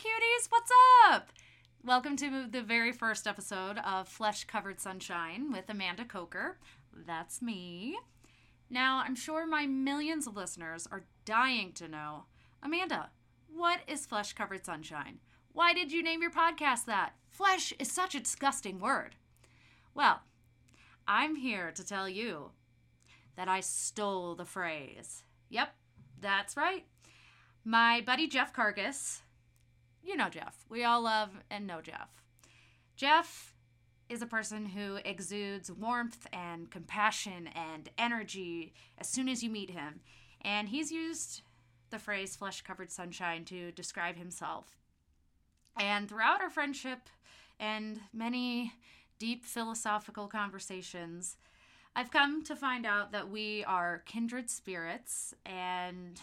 cuties, what's up? Welcome to the very first episode of Flesh Covered Sunshine with Amanda Coker. That's me. Now, I'm sure my millions of listeners are dying to know Amanda, what is Flesh Covered Sunshine? Why did you name your podcast that? Flesh is such a disgusting word. Well, I'm here to tell you that I stole the phrase. Yep, that's right. My buddy Jeff Cargus, you know Jeff. We all love and know Jeff. Jeff is a person who exudes warmth and compassion and energy as soon as you meet him. And he's used the phrase flesh covered sunshine to describe himself. And throughout our friendship and many deep philosophical conversations, I've come to find out that we are kindred spirits. And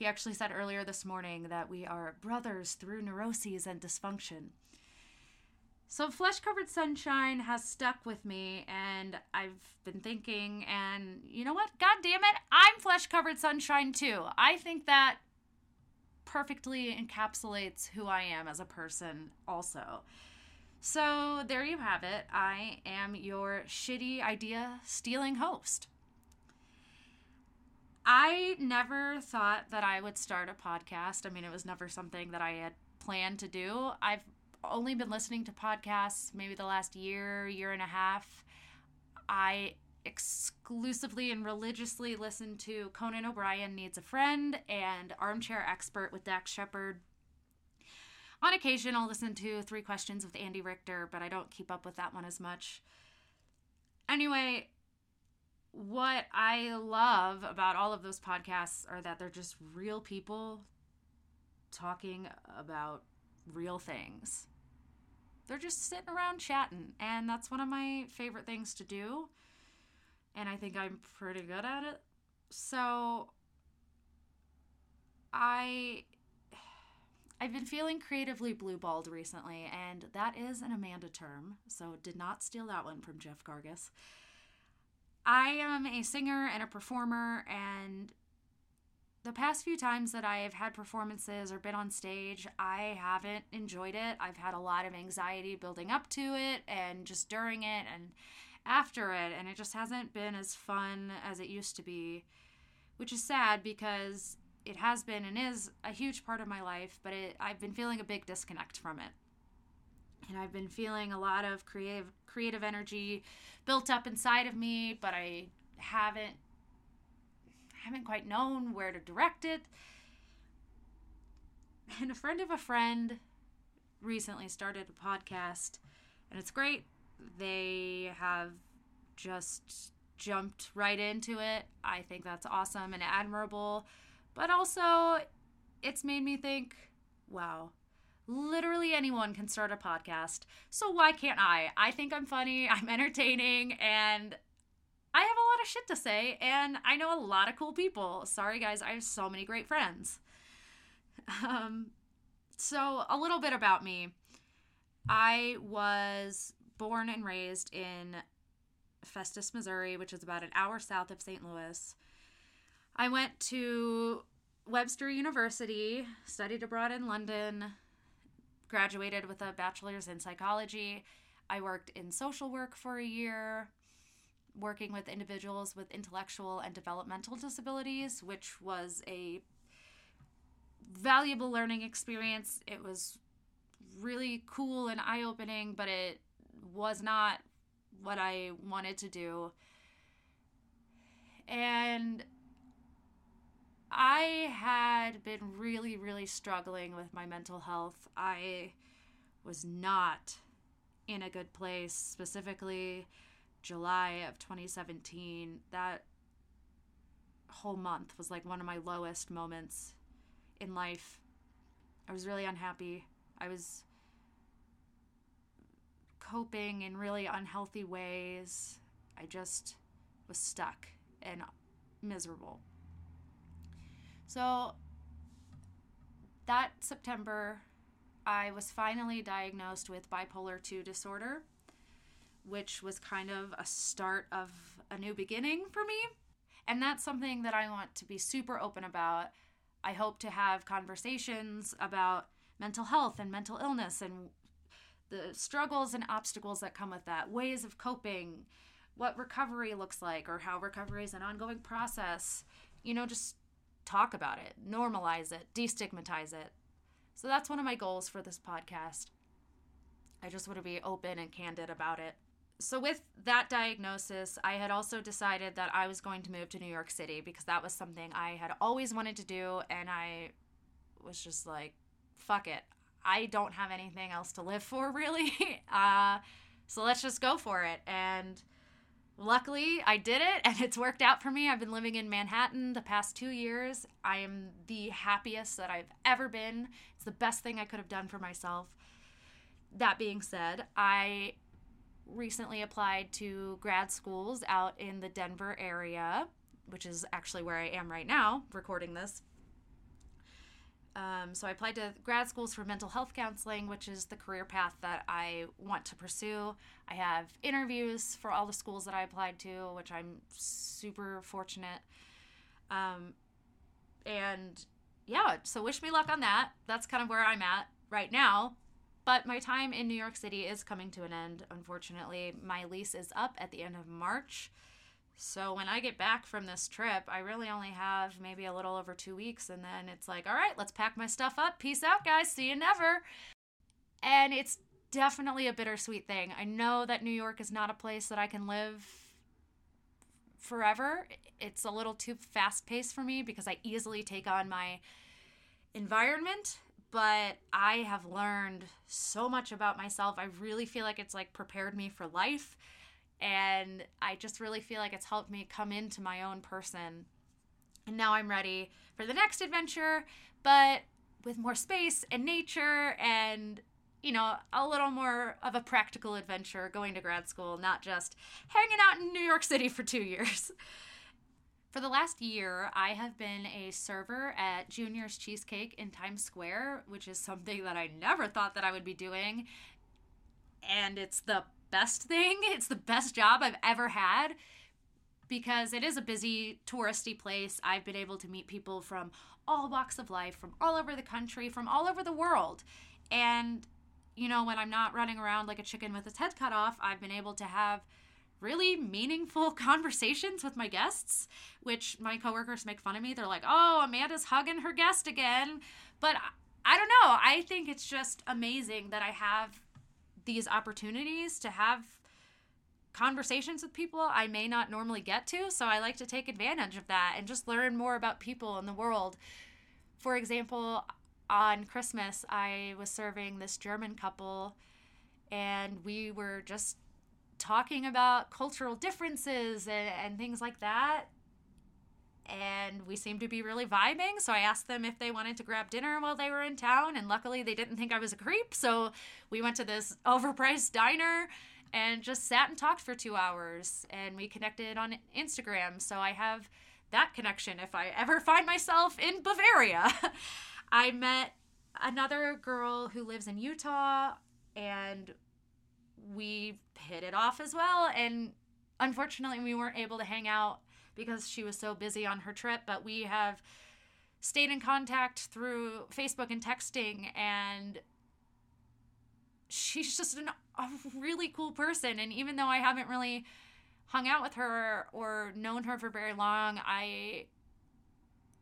he actually said earlier this morning that we are brothers through neuroses and dysfunction. So, Flesh Covered Sunshine has stuck with me, and I've been thinking, and you know what? God damn it, I'm Flesh Covered Sunshine too. I think that perfectly encapsulates who I am as a person, also. So, there you have it. I am your shitty idea stealing host. I never thought that I would start a podcast. I mean, it was never something that I had planned to do. I've only been listening to podcasts maybe the last year, year and a half. I exclusively and religiously listen to Conan O'Brien Needs a Friend and Armchair Expert with Dax Shepard. On occasion, I'll listen to Three Questions with Andy Richter, but I don't keep up with that one as much. Anyway, what I love about all of those podcasts are that they're just real people talking about real things they're just sitting around chatting. And that's one of my favorite things to do. And I think I'm pretty good at it. So I I've been feeling creatively blue-balled recently, and that is an Amanda term, so did not steal that one from Jeff Gargus. I am a singer and a performer, and the past few times that I have had performances or been on stage, I haven't enjoyed it. I've had a lot of anxiety building up to it and just during it and after it, and it just hasn't been as fun as it used to be, which is sad because it has been and is a huge part of my life, but it, I've been feeling a big disconnect from it. And I've been feeling a lot of creative creative energy built up inside of me, but I haven't haven't quite known where to direct it. And a friend of a friend recently started a podcast, and it's great. They have just jumped right into it. I think that's awesome and admirable. But also, it's made me think wow, literally anyone can start a podcast. So why can't I? I think I'm funny, I'm entertaining, and I have a lot of shit to say, and I know a lot of cool people. Sorry, guys, I have so many great friends. Um, so, a little bit about me. I was born and raised in Festus, Missouri, which is about an hour south of St. Louis. I went to Webster University, studied abroad in London, graduated with a bachelor's in psychology. I worked in social work for a year, working with individuals with intellectual and developmental disabilities, which was a valuable learning experience. It was really cool and eye opening, but it was not what I wanted to do. And I had been really, really struggling with my mental health. I was not in a good place, specifically July of 2017, that whole month was like one of my lowest moments in life. I was really unhappy. I was coping in really unhealthy ways. I just was stuck and miserable. So that September, I was finally diagnosed with bipolar 2 disorder which was kind of a start of a new beginning for me. And that's something that I want to be super open about. I hope to have conversations about mental health and mental illness and the struggles and obstacles that come with that, ways of coping, what recovery looks like, or how recovery is an ongoing process. You know, just talk about it, normalize it, destigmatize it. So that's one of my goals for this podcast. I just want to be open and candid about it. So, with that diagnosis, I had also decided that I was going to move to New York City because that was something I had always wanted to do. And I was just like, fuck it. I don't have anything else to live for, really. uh, so, let's just go for it. And luckily, I did it and it's worked out for me. I've been living in Manhattan the past two years. I am the happiest that I've ever been. It's the best thing I could have done for myself. That being said, I recently applied to grad schools out in the Denver area, which is actually where I am right now recording this. Um, so I applied to grad schools for mental health counseling, which is the career path that I want to pursue. I have interviews for all the schools that I applied to, which I'm super fortunate. Um, and yeah, so wish me luck on that. That's kind of where I'm at right now. But my time in New York City is coming to an end, unfortunately. My lease is up at the end of March. So when I get back from this trip, I really only have maybe a little over two weeks. And then it's like, all right, let's pack my stuff up. Peace out, guys. See you never. And it's definitely a bittersweet thing. I know that New York is not a place that I can live forever. It's a little too fast paced for me because I easily take on my environment but I have learned so much about myself. I really feel like it's like prepared me for life. And I just really feel like it's helped me come into my own person. And now I'm ready for the next adventure, but with more space and nature and, you know, a little more of a practical adventure going to grad school, not just hanging out in New York City for two years. For the last year, I have been a server at Junior's Cheesecake in Times Square, which is something that I never thought that I would be doing. And it's the best thing. It's the best job I've ever had because it is a busy touristy place. I've been able to meet people from all walks of life, from all over the country, from all over the world. And you know, when I'm not running around like a chicken with its head cut off, I've been able to have really meaningful conversations with my guests, which my coworkers make fun of me. They're like, oh, Amanda's hugging her guest again. But I don't know. I think it's just amazing that I have these opportunities to have conversations with people I may not normally get to. So I like to take advantage of that and just learn more about people in the world. For example, on Christmas, I was serving this German couple and we were just talking about cultural differences and, and things like that. And we seemed to be really vibing. So I asked them if they wanted to grab dinner while they were in town. And luckily, they didn't think I was a creep. So we went to this overpriced diner and just sat and talked for two hours. And we connected on Instagram. So I have that connection if I ever find myself in Bavaria. I met another girl who lives in Utah and we hit it off as well. And unfortunately, we weren't able to hang out because she was so busy on her trip, but we have stayed in contact through Facebook and texting. And she's just an, a really cool person. And even though I haven't really hung out with her or known her for very long, I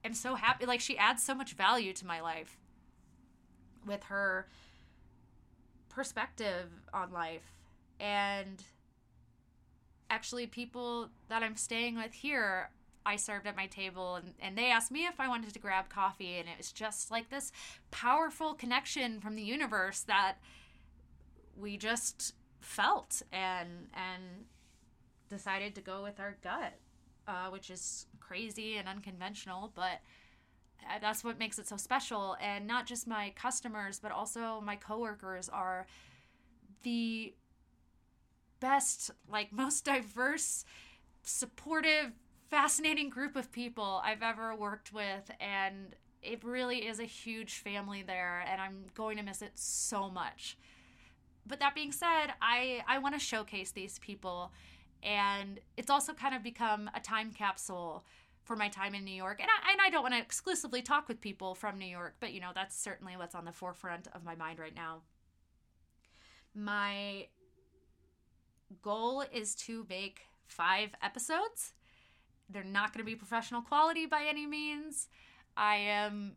am so happy. Like, she adds so much value to my life with her perspective on life and actually people that i'm staying with here i served at my table and, and they asked me if i wanted to grab coffee and it was just like this powerful connection from the universe that we just felt and and decided to go with our gut uh, which is crazy and unconventional but uh, that's what makes it so special. And not just my customers but also my coworkers are the best like most diverse supportive fascinating group of people i've ever worked with and it really is a huge family there and i'm going to miss it so much but that being said i i want to showcase these people and it's also kind of become a time capsule for my time in New York. And I, and I don't want to exclusively talk with people from New York, but you know, that's certainly what's on the forefront of my mind right now. My goal is to make five episodes. They're not going to be professional quality by any means. I am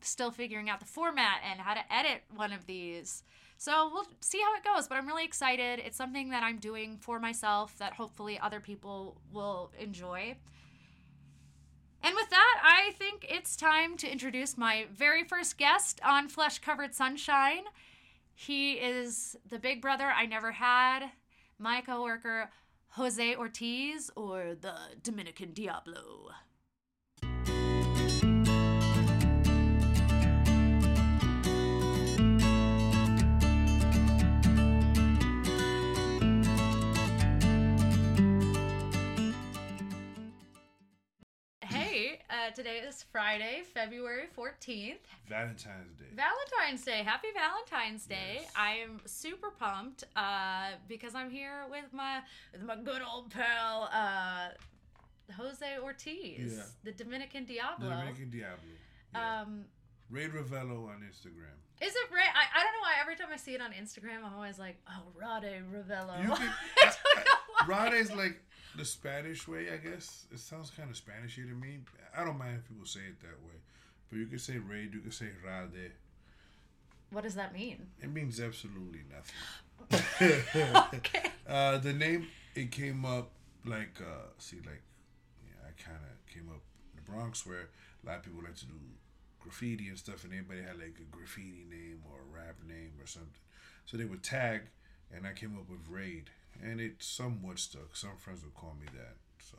still figuring out the format and how to edit one of these. So we'll see how it goes, but I'm really excited. It's something that I'm doing for myself that hopefully other people will enjoy. And with that, I think it's time to introduce my very first guest on Flesh Covered Sunshine. He is the big brother I never had, my coworker Jose Ortiz, or the Dominican Diablo. Uh, today is Friday, February 14th. Valentine's Day. Valentine's Day. Happy Valentine's Day. Yes. I am super pumped uh, because I'm here with my with my good old pal uh, Jose Ortiz, Yeah. the Dominican Diablo. The Dominican Diablo. Yeah. Um, Ray Ravello on Instagram. is it right? I, I don't know why every time I see it on Instagram, I'm always like, oh, Rade Ravello. You can, I don't know why. Rade is like the Spanish way, I guess. It sounds kind of Spanishy to me. I don't mind if people say it that way. But you can say Raid, you can say Rade. What does that mean? It means absolutely nothing. Okay. Uh, the name it came up like uh, see like yeah, I kind of came up in the Bronx where a lot of people like to do graffiti and stuff, and everybody had like a graffiti name or a rap name or something. So they would tag, and I came up with Raid, and it somewhat stuck. Some friends would call me that, so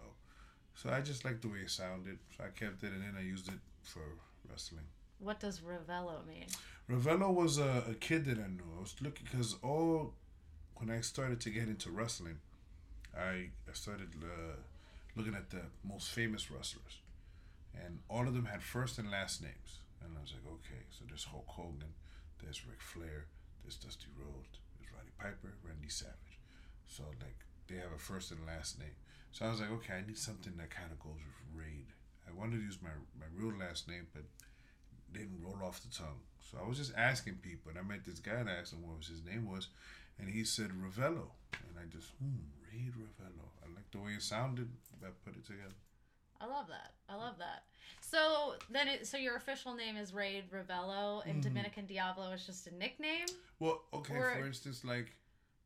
so I just liked the way it sounded, so I kept it, and then I used it for wrestling. What does Ravello mean? Ravello was a, a kid that I knew. I was looking because all when I started to get into wrestling, I I started uh, looking at the most famous wrestlers, and all of them had first and last names. And I was like, okay, so there's Hulk Hogan, there's Ric Flair, there's Dusty Rhodes, there's Roddy Piper, Randy Savage. So like they have a first and last name. So I was like, okay, I need something that kind of goes with Raid. I wanted to use my my real last name, but didn't roll off the tongue. So I was just asking people, and I met this guy and I asked him what was his name was, and he said Ravello, and I just hmm, Raid Ravello. I like the way it sounded. I put it together. I love that. I love that. So then, it, so your official name is Raid Ravello, and Mhm. Dominican Diablo is just a nickname. Well, okay, Or- for instance, like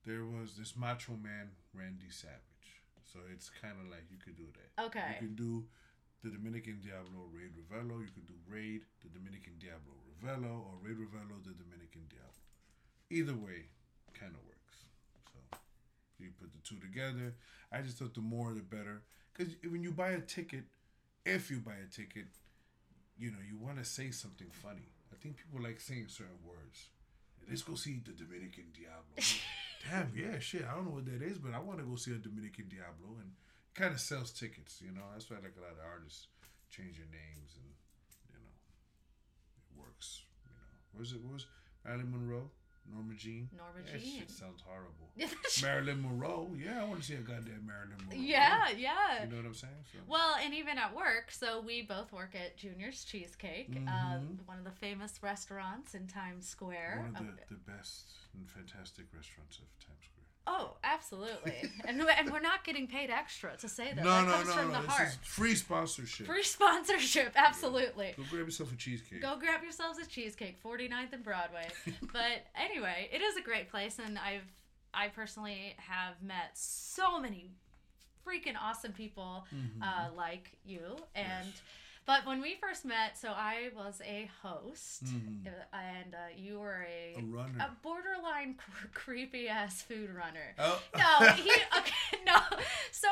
there was this Macho Man Randy Savage, so it's kind of like you could do that. Okay. You can do the Dominican Diablo Raid Ravello. You could do Raid the Dominican Diablo Ravello, or Raid Ravello the Dominican Diablo. Either way, kind of works. So you put the two together. I just thought the more the better, because when you buy a ticket, if you buy a ticket, you know you want to say something funny. I think people like saying certain words. Let's go see the Dominican Diablo. Damn, yeah, shit. I don't know what that is, but I want to go see a Dominican Diablo, and kind of sells tickets. You know, that's why like a lot of artists change their names, and you know, it works. You know, what was it? What was Marilyn Monroe? Norma Jean. Norma That Jean. shit sounds horrible. Marilyn Monroe. Yeah, I want to see a goddamn Marilyn Monroe. yeah, yeah. You know what I'm saying? So. Well, and even at work, so we both work at Junior's Cheesecake, uh, Mhm. one of the famous restaurants in Times Square. One of Um, the, the best and fantastic restaurants of Times Square. Oh, absolutely. and, and we're not getting paid extra to say that. No, that no, comes no, from no. the This heart. is free sponsorship. Free sponsorship, absolutely. Go grab yourself a cheesecake. Go grab yourselves a cheesecake, 49th and Broadway. but anyway, it is a great place, and I've I personally have met so many freaking awesome people Mhm. uh, like you. And Yes. But when we first met, so I was a host, uh, and uh, you were a, a runner. a borderline cr- creepy ass food runner. oh. No, he okay, no. So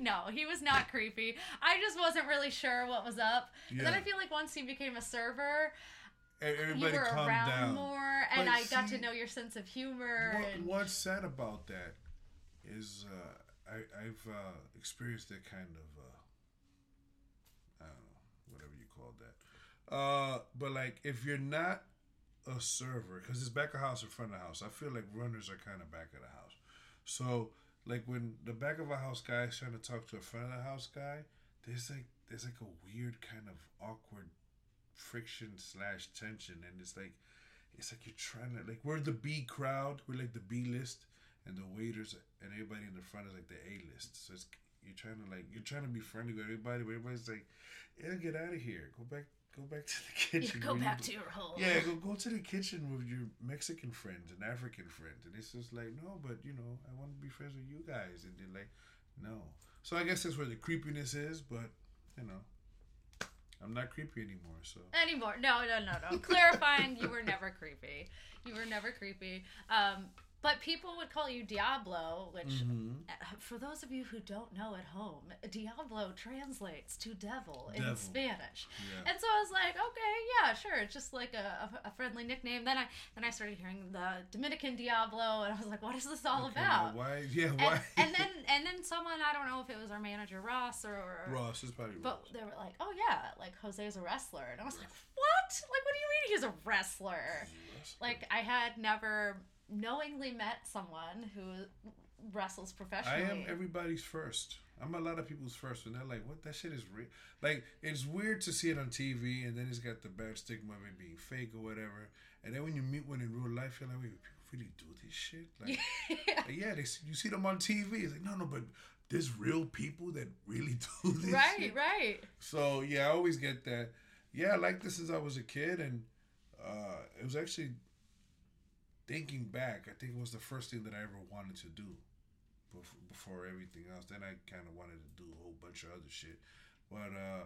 no, he was not creepy. I just wasn't really sure what was up. And then I feel like once he became a server, Everybody you were around down. more, and But I got to know your sense of humor. What, and what's sad about that is uh, I, I've uh, experienced that kind of uh, I don't know whatever you call that. Uh, but like if you're not a server, because it's back of house or front of house, I feel like runners are kind of back of the house. So like when the back of a house guy is trying to talk to a front of the house guy, there's like there's like a weird kind of awkward friction slash tension, and it's like it's like you're trying to like we're the B crowd, we're like the B list, and the waiters and everybody in the front is like the A list. So it's you're trying to like you're trying to be friendly with everybody, but everybody's like, yeah, get out of here, go back. Go back to the kitchen. Yeah, go back you- to your hole. yeah, go go to the kitchen with your Mexican friends and African friends, and it's just like no, but you know, I want to be friends with you guys, and they're like, no. So I guess that's where the creepiness is, but you know, I'm not creepy anymore. So anymore. No, no, no, no. Clarifying, you were never creepy. You were never creepy. Um, but people would call you Diablo, which, Mm-hmm. uh, for those of you who don't know at home, Diablo translates to devil, in Spanish. Yeah. And so I was like, okay, yeah, sure, it's just like a, a, a friendly nickname. Then I then I started hearing the Dominican Diablo, and I was like, what is this all Okay, about? why? Yeah, And, why? and then and then someone I don't know if it was our manager Ross or, or Ross is probably but Ross. they were like, "Oh yeah, like Jose's a wrestler," and I was like, "What? Like, what do you mean he's a wrestler?" Ross. Like, I had never knowingly met someone who wrestles professionally. I am everybody's first. I'm a lot of people's first, and they're like, "What? That shit is real." Like, it's weird to see it on TV, and then it's got the bad stigma of it being fake or whatever. And then when you meet one in real life, you're like, "Wait, people really do this shit?" Like, yeah. yeah, they you see them on TV. It's like, no, no, but there's real people that really do this. right, shit. right. So yeah, I always get that. Yeah, I like this since I was a kid, and uh, it was actually thinking back. I think it was the first thing that I ever wanted to do before, before everything else. Then I kind of wanted to do a whole bunch of other shit, but uh,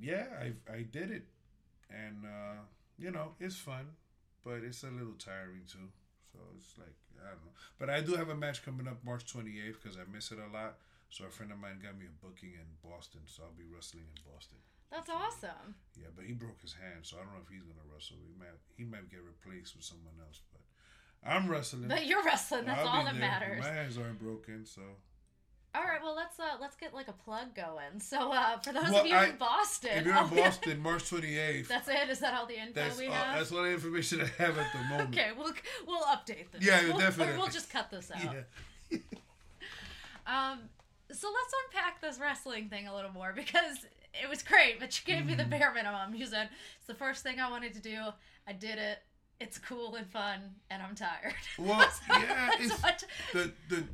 yeah, I I did it, and uh, you know it's fun, but it's a little tiring too. So it's like I don't know, but I do have a match coming up March 28th because I miss it a lot. So a friend of mine got me a booking in Boston, so I'll be wrestling in Boston. That's awesome. Yeah, but he broke his hand, so I don't know if he's gonna wrestle. He might he might get replaced with someone else, but I'm wrestling. But you're wrestling. That's I'll all that there. matters. My hands aren't broken, so All right, well let's uh let's get like a plug going. So uh for those Well, of you I- in Boston, if you're in Boston, March 28th, that's it. Is that all the info that's we uh, have? that's all the information I have at the moment. Okay, we'll we'll update this. Yeah, We'll- definitely. we'll just cut this out. Yeah. Um, so let's unpack this wrestling thing a little more because it was great, but you gave me the Mm-hmm. bare minimum. You said it's the first thing I wanted to do. I did it. It's cool and fun, and I'm tired. Well, yeah, it's the the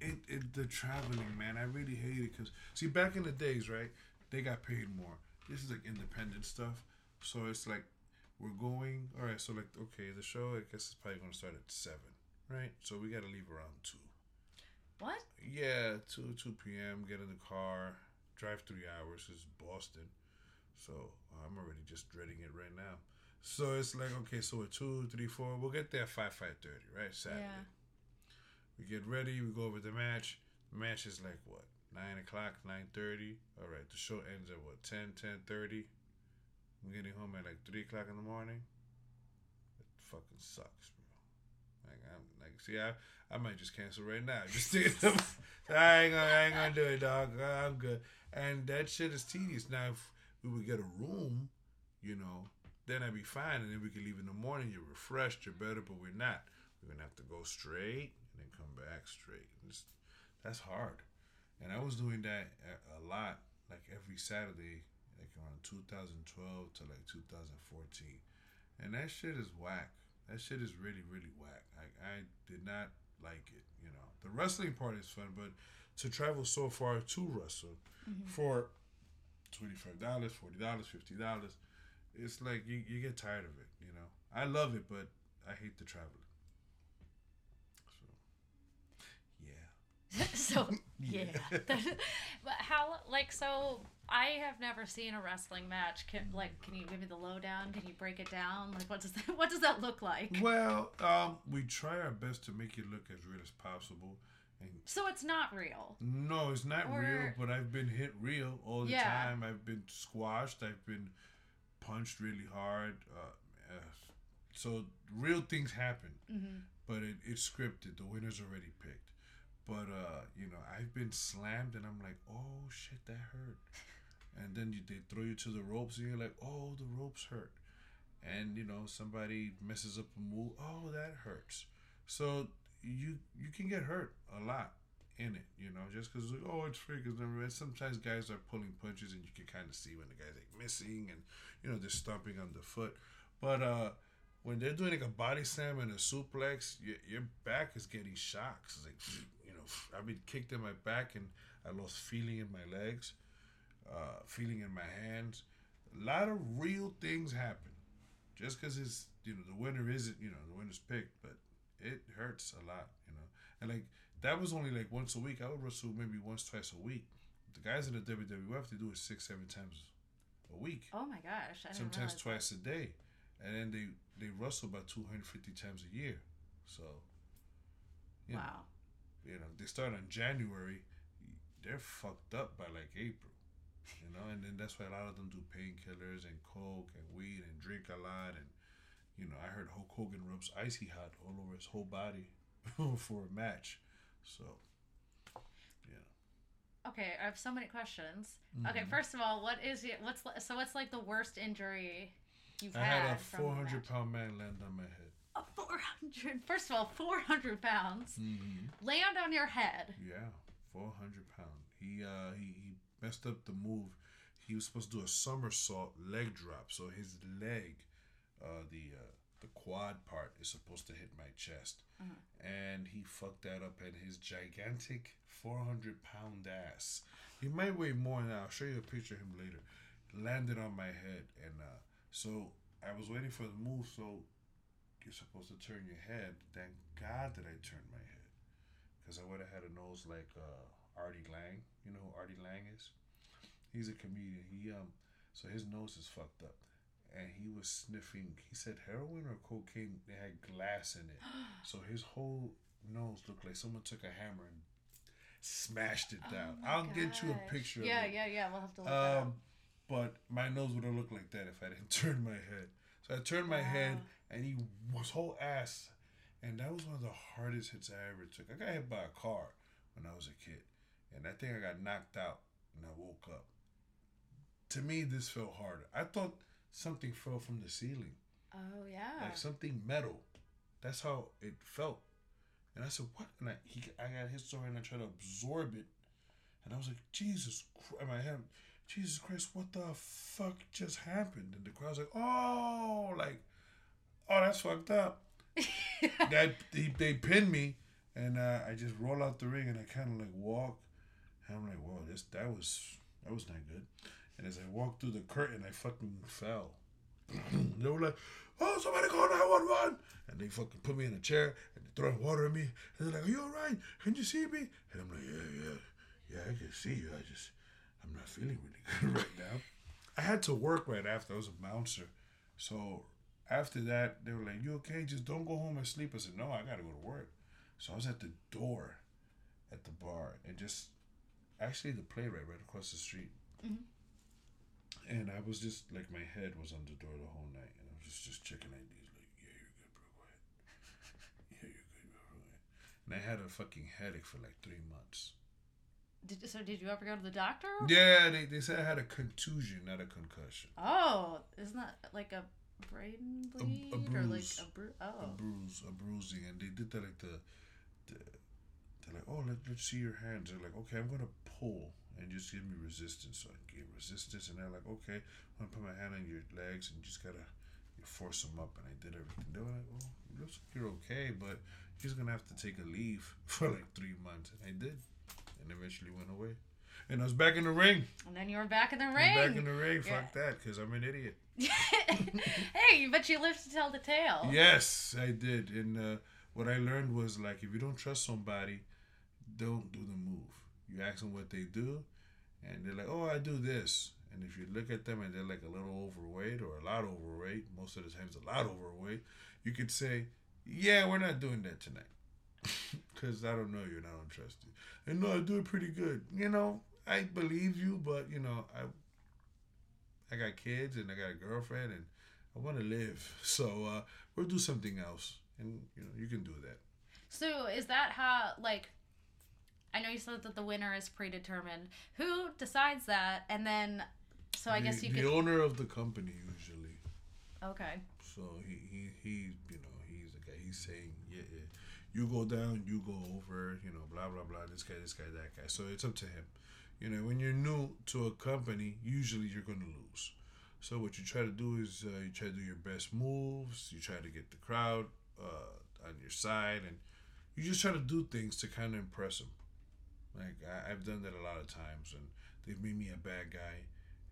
it, it the traveling man. I really hate it because see back in the days, right? They got paid more. This is like independent stuff, so it's like we're going. All right, so like okay, the show I guess is probably gonna start at seven, right? So we got to leave around two. what? Yeah, two two p.m. Get in the car, drive three hours. It's Boston, so I'm already just dreading it right now. So it's like okay, so at two, three, four, we'll get there at five, five thirty, right? Saturday. Yeah. We get ready. We go over the match. The match is like what nine o'clock, nine thirty. All right, the show ends at what 10, 10.30. I'm getting home at like three o'clock in the morning. It fucking sucks, bro. Like I'm like, see, I I might just cancel right now. Just I ain't gonna I ain't gonna do it, dog. I'm good. And that shit is tedious. Now, if we would get a room, you know, then I'd be fine, and then we could leave in the morning. You're refreshed, you're better, but we're not. We're gonna have to go straight and then come back straight. That's hard. And I was doing that a, lot, like every Saturday, like around 2012 to like 2014, and that shit is whack. That shit is really, really whack. I, I did not like it. You know, the wrestling part is fun, but to travel so far to wrestle mm-hmm. for twenty five dollars, forty dollars, fifty dollars, it's like you, you get tired of it. You know, I love it, but I hate the traveling. So, yeah. so yeah. but how like so I have never seen a wrestling match. Can like can you give me the lowdown? Can you break it down? Like what does that what does that look like? Well, um, we try our best to make it look as real as possible. And So it's not real. no, it's not Or- real, but I've been hit real all the Yeah. time. I've been squashed. I've been punched really hard. Uh, uh, so real things happen, Mm-hmm. but it, it's scripted. The winner's already picked. But uh, you know, I've been slammed, and I'm like, oh shit, that hurt. And then you, they throw you to the ropes, and you're like, oh, the ropes hurt. And you know, somebody messes up a move, oh, that hurts. So you you can get hurt a lot, in it, you know, just because like, oh, it's free. Because sometimes guys are pulling punches, and you can kind of see when the guy's like missing, and you know they're stomping on the foot. But uh, when they're doing like a body slam and a suplex, your, your back is getting shocks. It's like you know, I've been kicked in my back, and I lost feeling in my legs, uh, feeling in my hands. A lot of real things happen. Just because it's you know the winner isn't you know the winner's picked, but it hurts a lot, you know. And like that was only like once a week. I would wrestle maybe once, twice a week. The guys in the WWF they do it six, seven times a week. Oh my gosh! Sometimes twice that. a day, and then they they wrestle about two hundred fifty times a year. So, you wow. Know, you know they start in January. They're fucked up by like April. You know, and then that's why a lot of them do painkillers and coke and weed and drink a lot and you know, I heard Hulk Hogan rubs icy hot all over his whole body for a match. So, yeah. Okay, I have so many questions. Mm-hmm. Okay, first of all, what is it? What's so? What's like the worst injury you've I had? I had a four hundred pound man land on my head. A four hundred. First of all, four hundred pounds mm-hmm. land on your head. Yeah, four hundred pound. He uh he, he messed up the move. He was supposed to do a somersault leg drop, so his leg uh, the uh, the quad part is supposed to hit my chest, uh-huh. and he fucked that up. And his gigantic four hundred pound ass, he might weigh more now. I'll show you a picture of him later. Landed on my head, and uh, so I was waiting for the move. So you're supposed to turn your head. Thank God that I turned my head, because I would have had a nose like uh, Artie Lange. You know who Artie Lange is? He's a comedian. He um, so his nose is fucked up and he was sniffing. He said heroin or cocaine. They had glass in it, so his whole nose looked like someone took a hammer and smashed it down. Oh I'll gosh. get you a picture. Yeah, yeah, yeah. We'll have to look um. But my nose would have looked like that if I didn't turn my head. So I turned my wow. head, and he was whole ass, and that was one of the hardest hits I ever took. I got hit by a car when I was a kid, and I think I got knocked out, and I woke up. To me, this felt harder. I thought something fell from the ceiling. Oh yeah. Like something metal. That's how it felt. And I said, "What?" And I he I got his story and I tried to absorb it, and I was like, "Jesus!" Christ. In my head, Jesus Christ, what the fuck just happened? And the crowd's like, "Oh, like, oh, that's fucked up." that they, they pinned me, and uh, I just roll out the ring and I kind of like walk, and I'm like, "Whoa, this that was that was not good." And as I walked through the curtain, I fucking fell. they were like, "Oh, somebody call 911!" And they fucking put me in a chair and they throwing water at me. And they're like, "Are you all right? Can you see me?" And I'm like, "Yeah, yeah, yeah, I can see you. I just, I'm not feeling really good right now." I had to work right after. I was a bouncer, so after that, they were like, "You okay? Just don't go home and sleep." I said, "No, I gotta go to work." So I was at the door, at the bar, and just actually the playwright right across the street. Mm-hmm and I was just like my head was on the door the whole night, and I was just just checking IDs, like, yeah, you're good, bro. Go ahead. yeah, you're good, bro. Go ahead. And I had a fucking headache for like three months. Did, so did you ever go to the doctor? Yeah, they, they said I had a contusion, not a concussion. Oh, isn't that like a brain bleed a, a bruise, or like a bruise? Oh, a bruise, a bruising, and they did that like the, the they're like, oh, let, let's see your hands. They're like, okay, I'm gonna pull and just give me resistance. So I gave resistance, and they're like, okay, I'm gonna put my hand on your legs, and you just gotta you force them up. And I did everything. They were like, oh, looks like you're okay, but you're gonna have to take a leave for like three months. And I did, and eventually went away. And I was back in the ring. And then you were back in the ring. I'm back in the ring. Yeah. Fuck that, because I'm an idiot. hey, but you lived to tell the tale. Yes, I did. And uh, what I learned was like, if you don't trust somebody, don't do the move. You ask them what they do, and they're like, "Oh, I do this." And if you look at them and they're like a little overweight or a lot overweight, most of the times a lot overweight, you could say, "Yeah, we're not doing that tonight," because I don't know you and I don't trust you. And no, I do it pretty good. You know, I believe you, but you know, I I got kids and I got a girlfriend and I want to live. So uh, we'll do something else, and you know, you can do that. So is that how like I know you said that the winner is predetermined. Who decides that? And then, so I the, guess you the could. owner of the company usually. Okay. So he he he you know he's the guy. He's saying yeah, yeah You go down, you go over, you know, blah blah blah. This guy, this guy, that guy. So it's up to him. You know, when you're new to a company, usually you're gonna lose. So what you try to do is uh, you try to do your best moves. You try to get the crowd uh, on your side, and you just try to do things to kind of impress them. Like I, I've done that a lot of times, and they've made me a bad guy,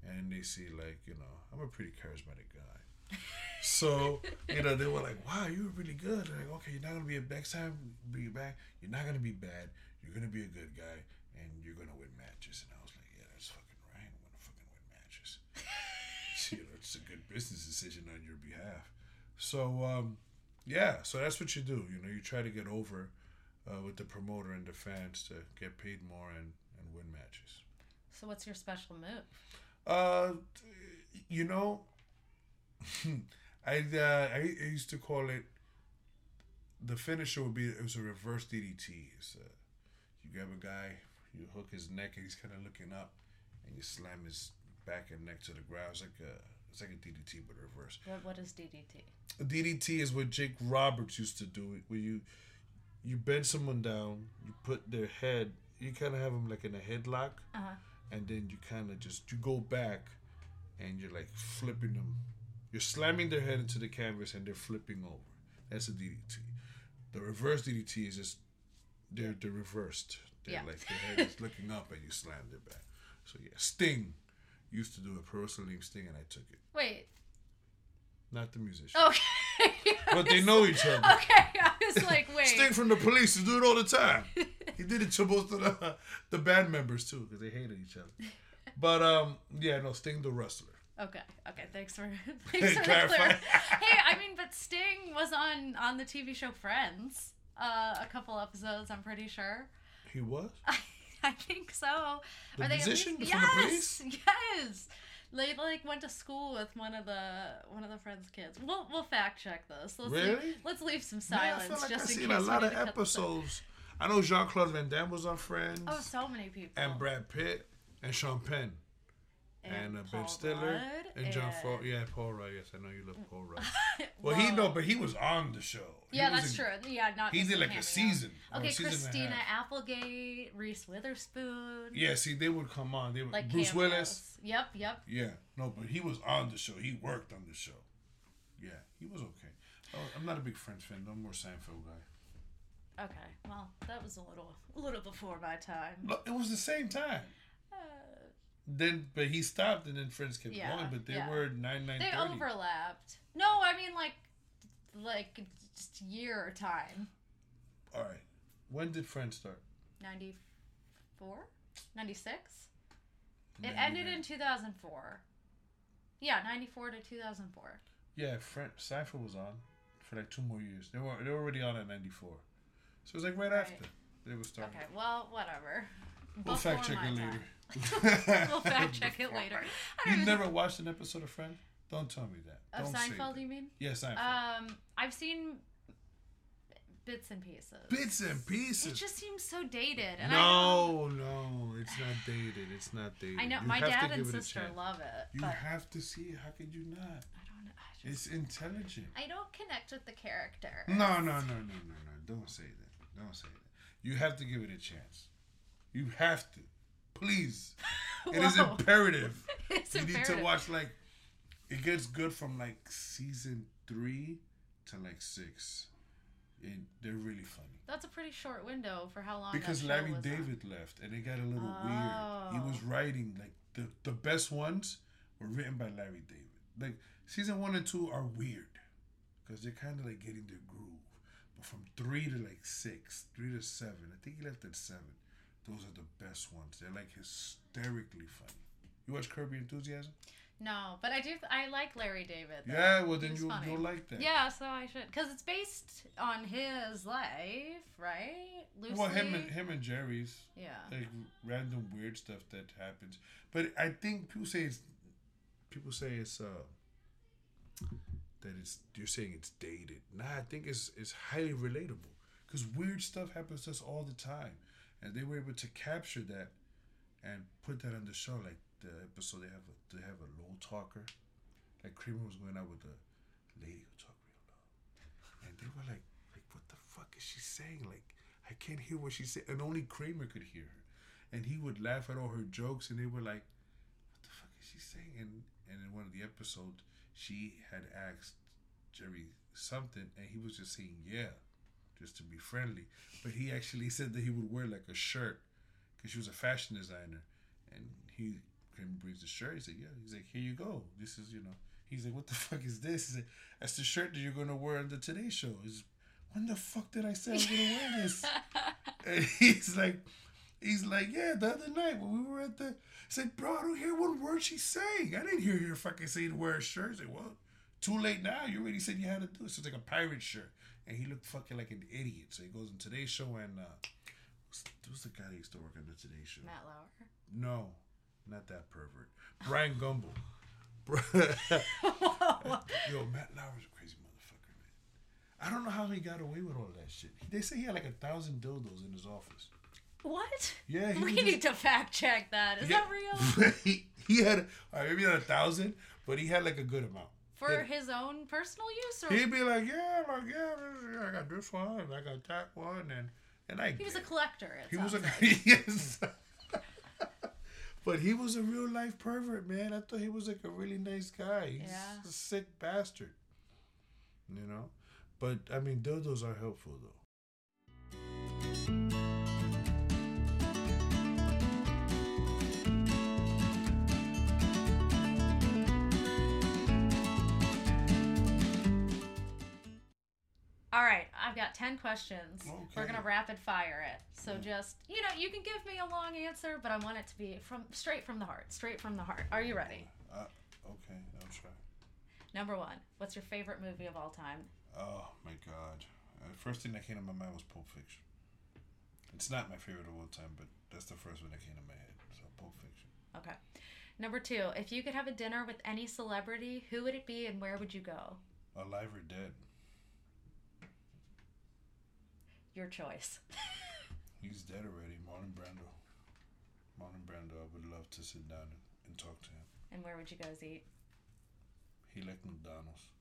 and they see like you know I'm a pretty charismatic guy. so you know they were like, "Wow, you were really good." They're like, okay, you're not gonna be a next time. Be back. You're not gonna be bad. You're gonna be a good guy, and you're gonna win matches. And I was like, "Yeah, that's fucking right. I'm gonna fucking win matches." you know, it's a good business decision on your behalf. So um, yeah, so that's what you do. You know, you try to get over uh, with the promoter and the fans to get paid more and, and win matches. So what's your special move? Uh, you know, I, uh, I I used to call it. The finisher would be it was a reverse DDT. It's, uh, you grab a guy, you hook his neck, and he's kind of looking up, and you slam his back and neck to the ground. It's like a it's like a DDT but reverse. What, what is DDT? DDT is what Jake Roberts used to do. Where you you bend someone down, you put their head, you kind of have them like in a headlock, Uh-huh. and then you kind of just you go back, and you're like flipping them. You're slamming their head into the canvas, and they're flipping over. That's a DDT. The reverse DDT is just they're they're reversed. They're Yeah. like their head is looking up, and you slam their back. So yeah, Sting used to do a pro wrestler named Sting, and I took it. Wait. Not the musician, Okay. But they know each other. Okay, I was like, wait. Sting from the police, he do it all the time. he did it to both of the the band members too, because they hated each other. But um, yeah, no, Sting the wrestler. Okay, okay. Thanks for thanks for the clear. hey, I mean, but Sting was on on the TV show Friends. Uh, a couple episodes, I'm pretty sure. He was. I, I think so. The Are they musician the yes, yes. They like went to school with one of the one of the friends' kids. We'll we'll fact check this. Let's Really? leave, let's leave some Man, I silence feel like just I've in seen a lot of to cut this out. episodes. I know Jean Claude Van Damme was our friend. Oh, so many people. and Brad Pitt, and Sean Penn, and, uh, Ben Paul Stiller, Rudd, and John and- Ford. Yeah, Paul Rudd. Yes, I know you love Paul Rudd. Well, he Whoa. no, but he was on the show. Yeah, that's in- true. Yeah, not. He did like a season. or a Okay, season Christina. Applegate, Reese Witherspoon. Yeah, see, they would come on. They would like Bruce cameos. Willis. Yep, yep. Yeah, no, but he was on the show. He worked on the show. Yeah, he was okay. Oh, I'm not a big Friends fan. No more Seinfeld guy. Okay, well, that was a little, a little before my time. Look, it was the same time. Uh, Then, but he stopped, and then Friends kept Yeah, going. But they yeah. were nine nine they thirty. overlapped. No, I mean like, like just year or time. All right. When did Friends start? 94? 96? It ended in 2004. Yeah, 94 to 2004. Yeah, Friends. Cypher was on for like two more years. They were they were already on at ninety four, so it was like right, Right. after they were starting. Okay, well, whatever. We'll fact check it time. Later. we'll fact check it later. my- I don't You even- never watched an episode of Friends? Don't tell me that. Of Don't Seinfeld, that. you mean? Yes, Yeah, Seinfeld. Um, I've seen bits and pieces. Bits and pieces. It just seems so dated, and I no, no, it's not dated. It's not dated. I know You my dad and give it sister love it, You but have to see it. How could you not? I don't. I, just, It's intelligent. I don't connect with the character. No, no, no, no, no, no. Don't say that. Don't say that. You have to give it a chance. You have to. Please. It is imperative. It's you need to watch like it gets good from like season three to like six. And they're really funny. That's a pretty short window for how long. Because Larry was on. David left and it got a little Oh. weird. He was oh. writing like the the best ones were written by Larry David. Like season one and two are weird because they're kind of like getting their groove. But from three to like six, three to seven, I think he left at seven. Those are the best ones. They're like hysterically funny. You watch Curb Your Enthusiasm? No, but I do. I like Larry David. though. Yeah, well then you funny. you'll like that. Yeah, so I should because it's based on his life, right? Loosely. Well, him and him and Jerry's yeah. like random weird stuff that happens. But I think people say it's people say it's uh that it's you're saying it's dated. Nah, I think it's it's highly relatable because weird stuff happens to us all the time, and they were able to capture that and put that on the show. Like the episode they have a they have a low talker, like Kramer was going out with a lady who talked real low, and they were like like what the fuck is she saying? Like, I can't hear what she's saying. And only Kramer could hear her. And he would laugh at all her jokes, and they were like, what the fuck is she saying? And, and in one of the episodes, she had asked Jerry something, and he was just saying, yeah, just to be friendly. But he actually said that he would wear like a shirt because she was a fashion designer. And he Kramer brings the shirt. He said, yeah. He's like, here you go. This is, you know, He's like, "What the fuck is this?" He said, "That's the shirt that you're gonna wear on the Today Show." He's, when the fuck did I say I'm gonna wear this? and he's like, he's like, yeah, the other night when we were at the, I said, bro, I don't hear one word she's saying. I didn't hear her fucking saying to wear a shirt. I said, well, too late now. You already said you had to do it. So it's like a pirate shirt, and he looked fucking like an idiot. So he goes in Today Show and uh, who's, who's the guy that used to work on the Today Show? Matt Lauer. No, not that pervert. Bryant Gumbel. Yo, Matt Lauer's a crazy motherfucker, man. I don't know how he got away with all that shit. They say he had like a thousand dildos in his office. What? Yeah, he we was need to fact check that. Is Yeah. that real? he, he had, all right, maybe not a thousand, but he had like a good amount. For Yeah. his own personal use, or He'd be like, yeah, like yeah, I got this one, and I got that one, and and I. he was a collector. He was a like. yes. but he was a real life pervert, man. I thought he was like a really nice guy. He's Yeah. a sick bastard. You know? But I mean dildos are helpful though. All right, I've got 10 questions. We're going to rapid fire it. So just, you know, you can give me a long answer, but I want it to be from straight from the heart. Straight from the heart. Are you ready? Uh, okay, I'll try. Number 1. What's your favorite movie of all time? Oh my god. Uh, first thing that came to my mind was Pulp Fiction. It's not my favorite of all time, but that's the first one that came to my head. So Pulp Fiction. Okay. Number 2. If you could have a dinner with any celebrity, who would it be and where would you go? Alive or dead? Your choice. He's dead already. Marlon Brando. Marlon Brando. I would love to sit down and, and talk to him. and where would you guys eat? He liked McDonald's.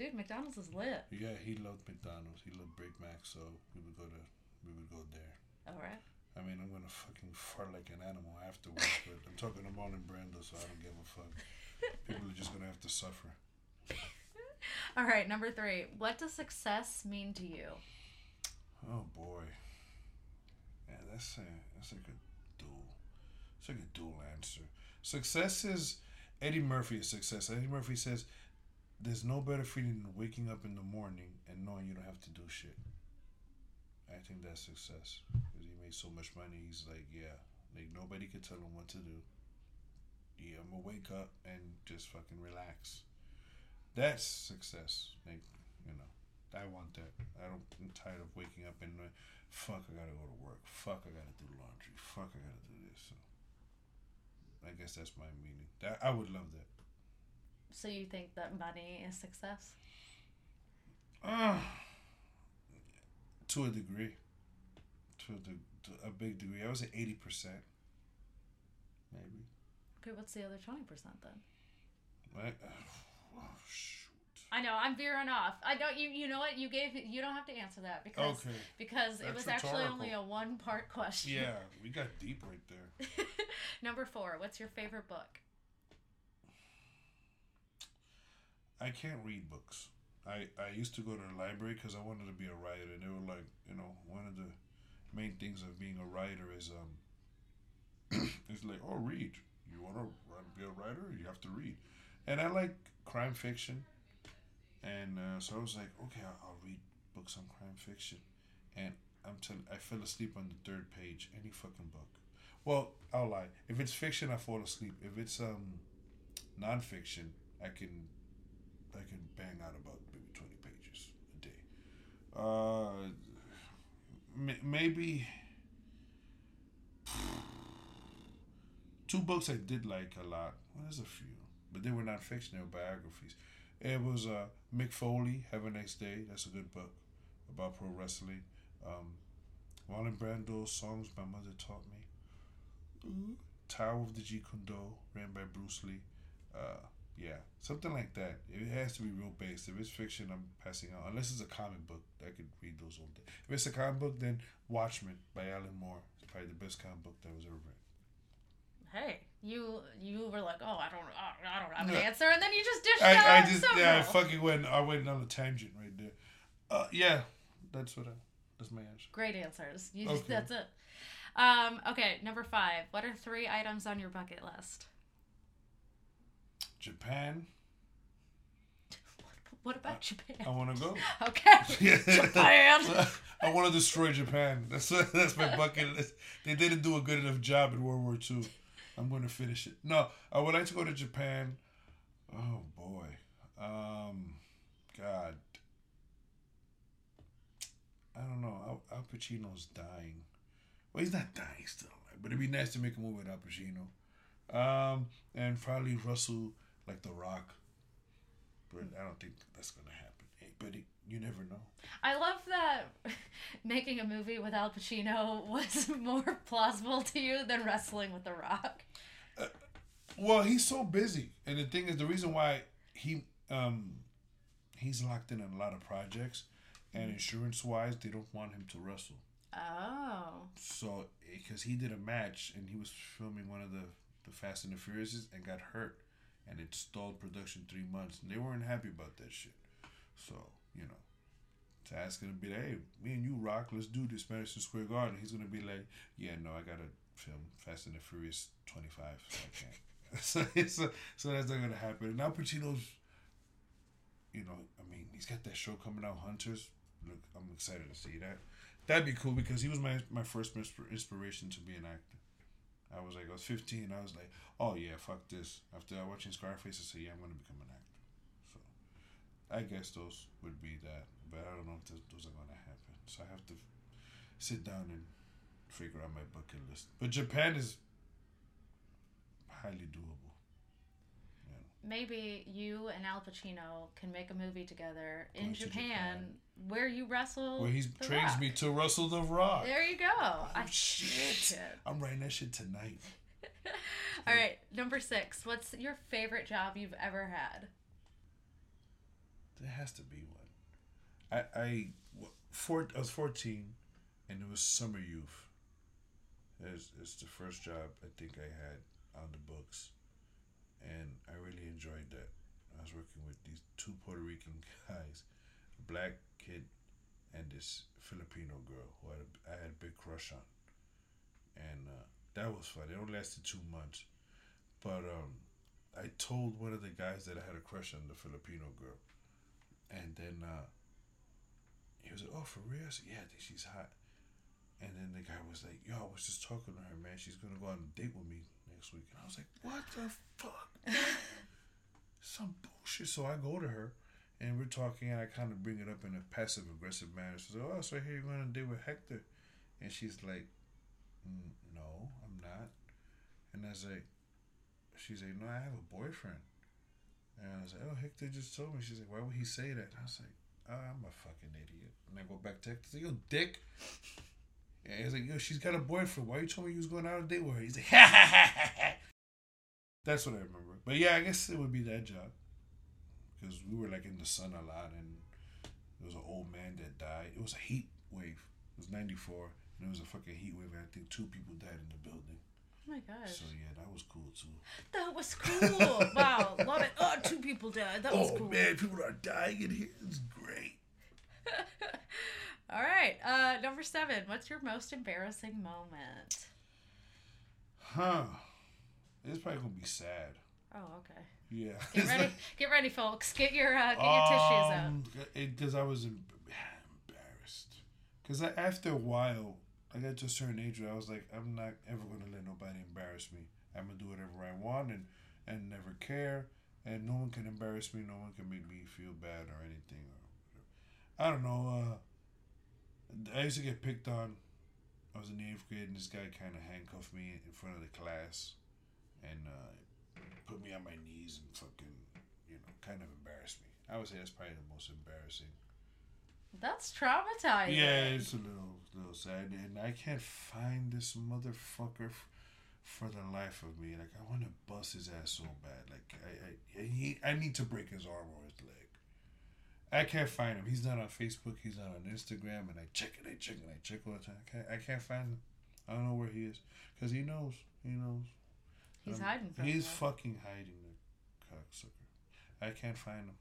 Dude, McDonald's is lit. Yeah, he loved McDonald's. He loved Big Mac, so we would go to we would go there. All right. I mean, I'm gonna fucking fart like an animal afterwards, but I'm talking to Marlon Brando, so I don't give a fuck. People are just gonna have to suffer. All right, number 3. What does success mean to you? Oh boy, yeah, that's a that's like a dual, it's like a dual answer. Success is Eddie Murphy is success. Eddie Murphy says, "There's no better feeling than waking up in the morning and knowing you don't have to do shit." I think that's success because he made so much money. He's like, yeah, like nobody could tell him what to do. Yeah, I'm gonna wake up and just fucking relax. That's success. Like, you know. I want that. I don't. I'm tired of waking up and fuck, I gotta go to work. Fuck, I gotta do laundry. Fuck, I gotta do this. So, I guess that's my meaning. That I would love that. So you think that money is success? Uh, to a degree. To a, to a big degree. I would say eighty percent. Maybe. Okay, what's the other 20% then? Right. Oh. I know I'm veering off. I don't. You you know what? You gave. You don't have to answer that because Okay. because it That's was actually only a one part question. Yeah, we got deep right there. Number four. What's your favorite book? I can't read books. I, I used to go to the library because I wanted to be a writer. And they were like, you know, one of the main things of being a writer is um, it's like, oh, read. You want to be a writer? You have to read. And I like crime fiction. And uh, so I was like, okay, I'll, I'll read books on crime fiction. And I'm telling, I fell asleep on the third page. Any fucking book. Well, I'll lie. If it's fiction, I fall asleep. If it's um nonfiction, I can I can bang out about maybe twenty pages a day. Uh, m- maybe two books I did like a lot. Well, there's a few, but they were not fiction; they were biographies. It was uh, Mick Foley, "Have a Nice Day." That's a good book about pro wrestling. Um, Marlon Brando's "Songs My Mother Taught Me." Tao of the Jeet Kune Do, ran by Bruce Lee. Uh, Yeah, something like that. It has to be real based. If it's fiction, I'm passing out. Unless it's a comic book, I could read those all day. If it's a comic book, then Watchmen by Alan Moore. It's probably the best comic book that was ever written. Hey, you you were like, oh, I don't, I don't have an answer, and then you just dished I, I just several. yeah, I fucking went. I went on a tangent right there. Uh, yeah, that's what I. That's my answer. Great answers. You, Okay. That's it. Um, okay, number five. What are three items on your bucket list? Japan. What about Japan? I want to go. Okay, Japan. I want to destroy Japan. That's that's my bucket list. They didn't do a good enough job in World War II. I'm going to finish it. No, I would like to go to Japan. Oh boy, um, God, I don't know. Al, Al Pacino's dying. Well, he's not dying still, but it'd be nice to make a movie with Al Pacino. Um, and probably Russell like The Rock. But I don't think that's gonna happen. Hey, But it, you never know. I love that making a movie with Al Pacino was more plausible to you than wrestling with The Rock. Uh, well, he's so busy, and the thing is, the reason why he um he's locked in on a lot of projects, and mm-hmm. insurance wise, they don't want him to wrestle. Oh. So, eh, because he did a match and he was filming one of the the Fast and the Furiouses and got hurt, and it stalled production three months, and they weren't happy about that shit. So, you know, Tad's gonna be like, hey, me and you rock, let's do this Madison Square Garden. He's gonna be like, yeah, no, I gotta film Fast and the Furious twenty five, so I can't. so, so, uh, so that's not gonna happen. Now Pacino's, you know, I mean, he's got that show coming out, Hunters. Look, I'm excited to see that. That'd be cool because he was my my first inspiration to be an actor. I was like, I was 15. I was like, oh yeah, fuck this. After watching Scarface, I said, yeah, I'm gonna become an actor. I guess those would be that, but I don't know if those, those are gonna happen. So I have to sit down and figure out my bucket list. But Japan is highly doable. Maybe you and Al Pacino can make a movie together in to Japan, Japan. where you wrestle. Where he trains Rock. me to wrestle the Rock. There you go. Oh, I- shit. I'm writing that shit tonight. All right, number six. What's your favorite job you've ever had? There has to be one. I I four, I was fourteen, and it was summer youth. It's, it's the first job I think I had on the books, and I really enjoyed that. I was working with these two Puerto Rican guys, a black kid, and this Filipino girl who I had a, I had a big crush on, and uh, that was fun. It only lasted two months, but um, I told one of the guys that I had a crush on the Filipino girl. And then uh, he was like, "Oh, for real?" I said, "Yeah, I think she's hot." And then the guy was like, "Yo, I was just talking to her, man. She's gonna go on a date with me next week." And I was like, "What the fuck? Some bullshit." So I go to her, and we're talking, and I kind of bring it up in a passive aggressive manner. She's like, "Oh, so here you're going on a date with Hector?" And she's like, "Mm, "No, I'm not." And I was like, "She's like, no, I have a boyfriend." And I was like, oh, Hector just told me. She's like, why would he say that? And I was like, oh, I'm a fucking idiot. And I go back to Hector. Like, yo, dick. And he's like, yo, she's got a boyfriend. Why you told me you was going out on a date with her? He's like, ha ha ha ha ha. That's what I remember. But yeah, I guess it would be that job. Because we were like in the sun a lot and there was an old man that died. It was a heat wave. It was 94. And it was a fucking heat wave. And I think two people died in the building. Oh my gosh, So yeah, that was cool too. that was cool. wow, love it. Oh, two people died. That was cool. oh man, people are dying in here. It's great. All right, uh, number seven. What's your most embarrassing moment? Huh. It's probably gonna be sad. Oh, okay. Yeah. Get ready, get ready, folks. Get your uh, get your tissues out. Because I was embarrassed. Because after a while, I got to a certain age where I was like, I'm not ever gonna let nobody embarrass me. I'm gonna do whatever I want and and never care. And no one can embarrass me. No one can make me feel bad or anything. Or I don't know. Uh, I used to get picked on. I was in the eighth grade, and this guy kind of handcuffed me in front of the class, and uh, put me on my knees and fucking, you know, kind of embarrassed me. I would say that's probably the most embarrassing. That's traumatizing. Yeah, it's a little, little sad, and I can't find this motherfucker. f- for the life of me. Like I want to bust his ass so bad. Like I I he, I need to break his arm or his leg. I can't find him. He's not on Facebook. He's not on Instagram. And I check it. I check it. I check all the time. I can't. I can't find him. I don't know where he is because he knows. He knows. He's Um, hiding from He's you. fucking hiding the cocksucker. I can't find him.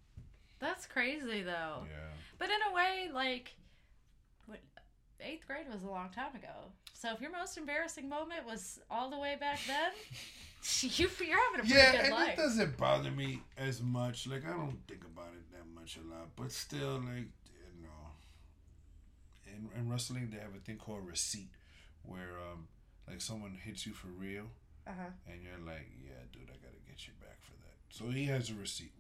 That's crazy though. Yeah. But in a way, like, what, eighth grade was a long time ago. So if your most embarrassing moment was all the way back then, you, you're having a pretty Yeah, good and life. it doesn't bother me as much. Like I don't think about it that much a lot, but still, like you know, in, in wrestling they have a thing called receipt, where um, like someone hits you for real, Uh-huh. and you're like, yeah, dude, I gotta get you back for that. So he has a receipt.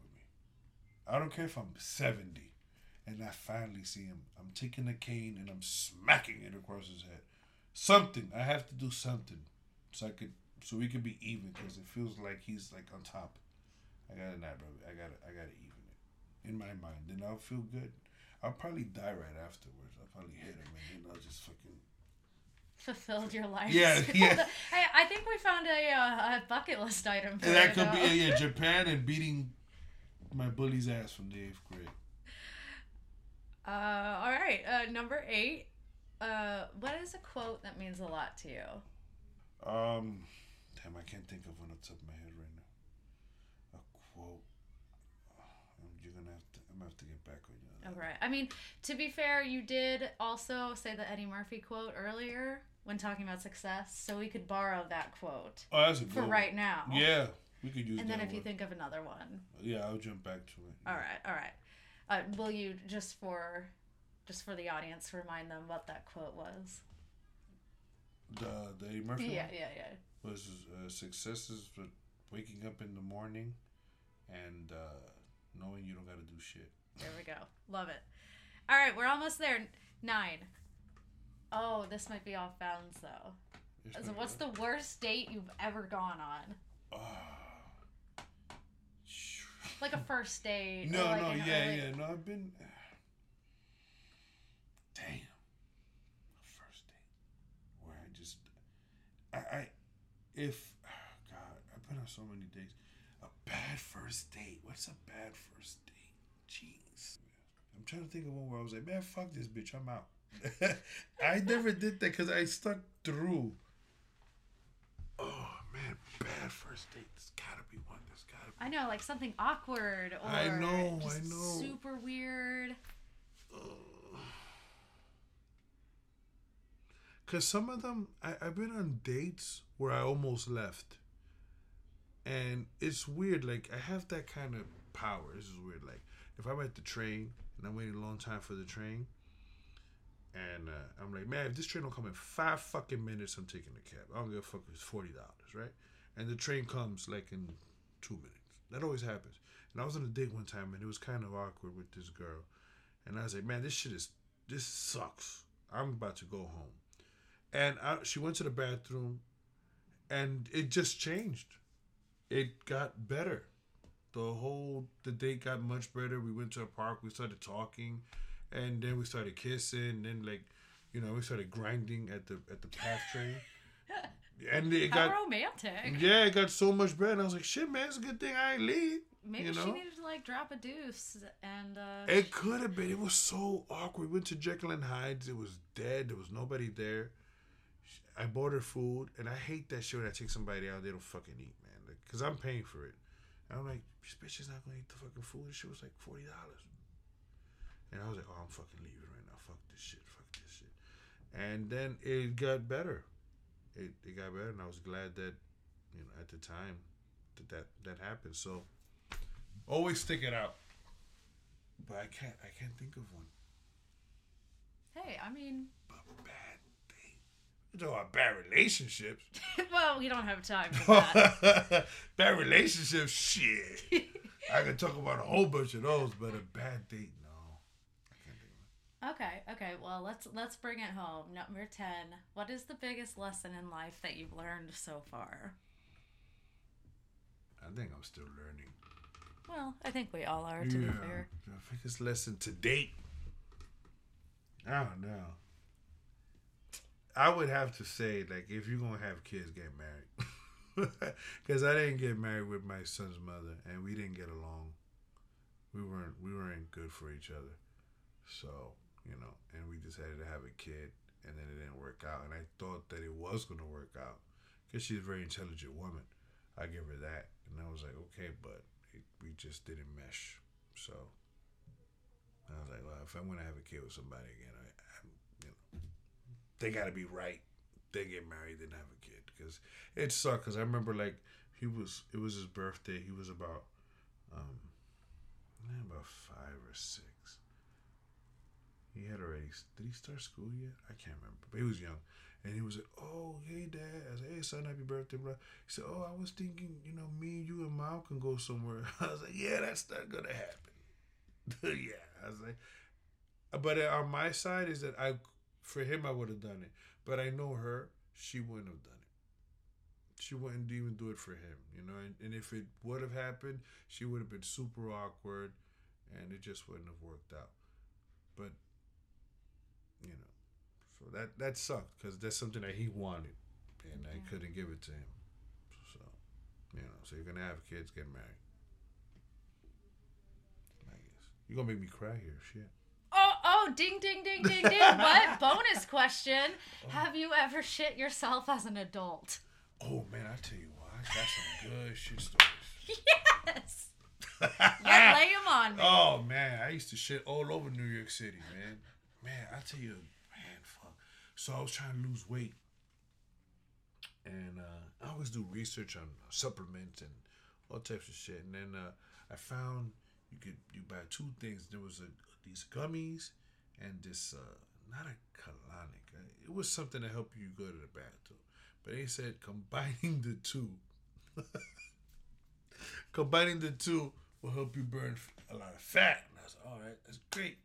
I don't care if I'm seventy, and I finally see him. I'm taking a cane and I'm smacking it across his head. Something I have to do something, so I could so we could be even because it feels like he's like on top. I gotta not, bro. I gotta I gotta even it in my mind. Then I'll feel good. I'll probably die right afterwards. I'll probably hit him and then I'll just fucking Fulfilled your life. Yeah, yeah. Hey, I think we found a, uh, a bucket list item. For And that could though. be yeah, Japan and beating my bully's ass from the eighth grade. Uh, all right. Uh, number eight. Uh, what is a quote that means a lot to you? Um, damn, I can't think of one on the top of my head right now. A quote. Um, You're gonna have to. I'm gonna have to get back on you. on All that. I mean, to be fair, you did also say the Eddie Murphy quote earlier when talking about success, so we could borrow that quote Oh, that's a good for one. right now. Yeah, we could use And then if you think of another one, Yeah, I'll jump back to it. all right, all right. Uh, will you just for just for the audience remind them what that quote was? The the Eddie Murphy Yeah, one yeah, yeah. was uh, successes for waking up in the morning and uh, knowing you don't gotta do shit. There we go. Love it. All right, we're almost there. Nine. Oh, this might be off bounds though. So what's the worst date you've ever gone on? Ah. Like a first date. No, like no, yeah, early- yeah. No, I've been. Damn. a First date where I just, I, I, if, God, I've been on so many dates. A bad first date. What's a bad first date? Jeez. I'm trying to think of one where I was like, man, fuck this bitch. I'm out. I never did that because I stuck through. Oh man, bad first date. There's gotta be one. There's gotta be. I know, like something awkward or I know, I just know. super weird. Cause some of them, I, I've been on dates where I almost left, and it's weird. Like I have that kind of power. This is weird. Like if I'm at the train and I'm waiting a long time for the train, and uh, I'm like, man, if this train don't come in five fucking minutes, I'm taking the cab. I don't give a fuck. It's forty dollars, right? And the train comes like in two minutes. That always happens. And I was on a date one time, and it was kind of awkward with this girl, and I was like, man, this shit is this sucks. I'm about to go home. And I, she went to the bathroom and it just changed. It got better. The whole the date got much better. We went to a park we started talking and then we started kissing And then like you know we started grinding at the at the PATH train and it How got romantic. yeah it got so much better and i was like shit man it's a good thing i ain't leave Maybe you she needed to like drop a deuce and uh It could have been. It was so awkward. We went to Jekyll and Hyde's. It was dead. There was nobody there. I bought her food, and I hate that shit when I take somebody out. They don't fucking eat, man. Like, Cause I'm paying for it. And I'm like, this bitch is not gonna eat the fucking food. This shit was like forty dollars. And I was like, oh, I'm fucking leaving right now. Fuck this shit. Fuck this shit. And then it got better. It it got better, and I was glad that you know at the time that that that happened. So always stick it out. But I can't. I can't think of one. hey, I mean But bad thing. You talk about bad relationships. well, we don't have time for that. bad relationships. Shit. I could talk about a whole bunch of those, but a bad date, no. I can't think of it. Okay, okay. Well, let's let's bring it home. Number 10. What is the biggest lesson in life that you've learned so far? I think I'm still learning. Well, I think we all are to be fair. The biggest lesson to date. I don't know. I would have to say like if you're gonna have kids, get married. Because I didn't get married with my son's mother, and we didn't get along. We weren't we weren't good for each other. So you know, and we decided to have a kid, and then it didn't work out. And I thought that it was gonna work out because she's a very intelligent woman. I give her that, and I was like, okay, but it, we just didn't mesh. So I was like, well, if I'm gonna have a kid with somebody again, I, I you know, they gotta be right. They get married, then have a kid, because it sucked. Because I remember like he was, it was his birthday. He was about, um, about five or six. He had already. Did he start school yet? I can't remember, but he was young. And he was like, "Oh, hey, dad." I said, "Hey, son, happy birthday, bro." He said, "Oh, I was thinking, you know, me, and you, and mom can go somewhere." I was like, "Yeah, that's not gonna happen." yeah, I was like, but on my side is that I, for him, I would have done it. But I know her; she wouldn't have done it. She wouldn't even do it for him, you know. And, and if it would have happened, she would have been super awkward, and it just wouldn't have worked out. But you know, so that that sucked because that's something that he wanted, and I couldn't give it to him. So, you know, so you're gonna have kids, get married. I guess you're gonna make me cry here. Shit. Oh, oh, ding, ding, ding, ding, ding. what? Bonus question. Have you ever shit yourself as an adult? Oh man, I tell you what, I got some good shit stories. Yes. Yeah, lay them on me. Oh man, I used to shit all over New York City, man. Man, I tell you, man, fuck. So I was trying to lose weight, and uh, I always do research on supplements and all types of shit. And then uh, I found you could you buy two things. There was a these gummies and this uh, not a colonic. Uh, It was something to help you go to the bathroom. But they said combining the two, combining the two will help you burn a lot of fat. And I was all right, that's great.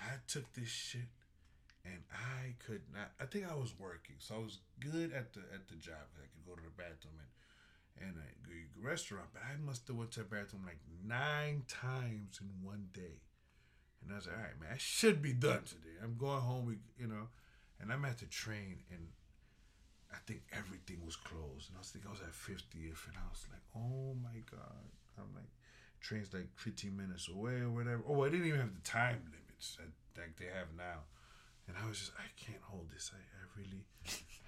I took this shit and I could not. I think I was working, so I was good at the at the job. I could go to the bathroom and and a good restaurant, but I must have went to the bathroom like nine times in one day. And I was like, all right, man, I should be done today. I'm going home, you know, and I'm at the train, and I think everything was closed. And I was thinking I was at 50th, and I was like, oh my God. I'm like, train's like 15 minutes away or whatever. Oh, I didn't even have the time that, like they have now. And I was just, I can't hold this. I, I really,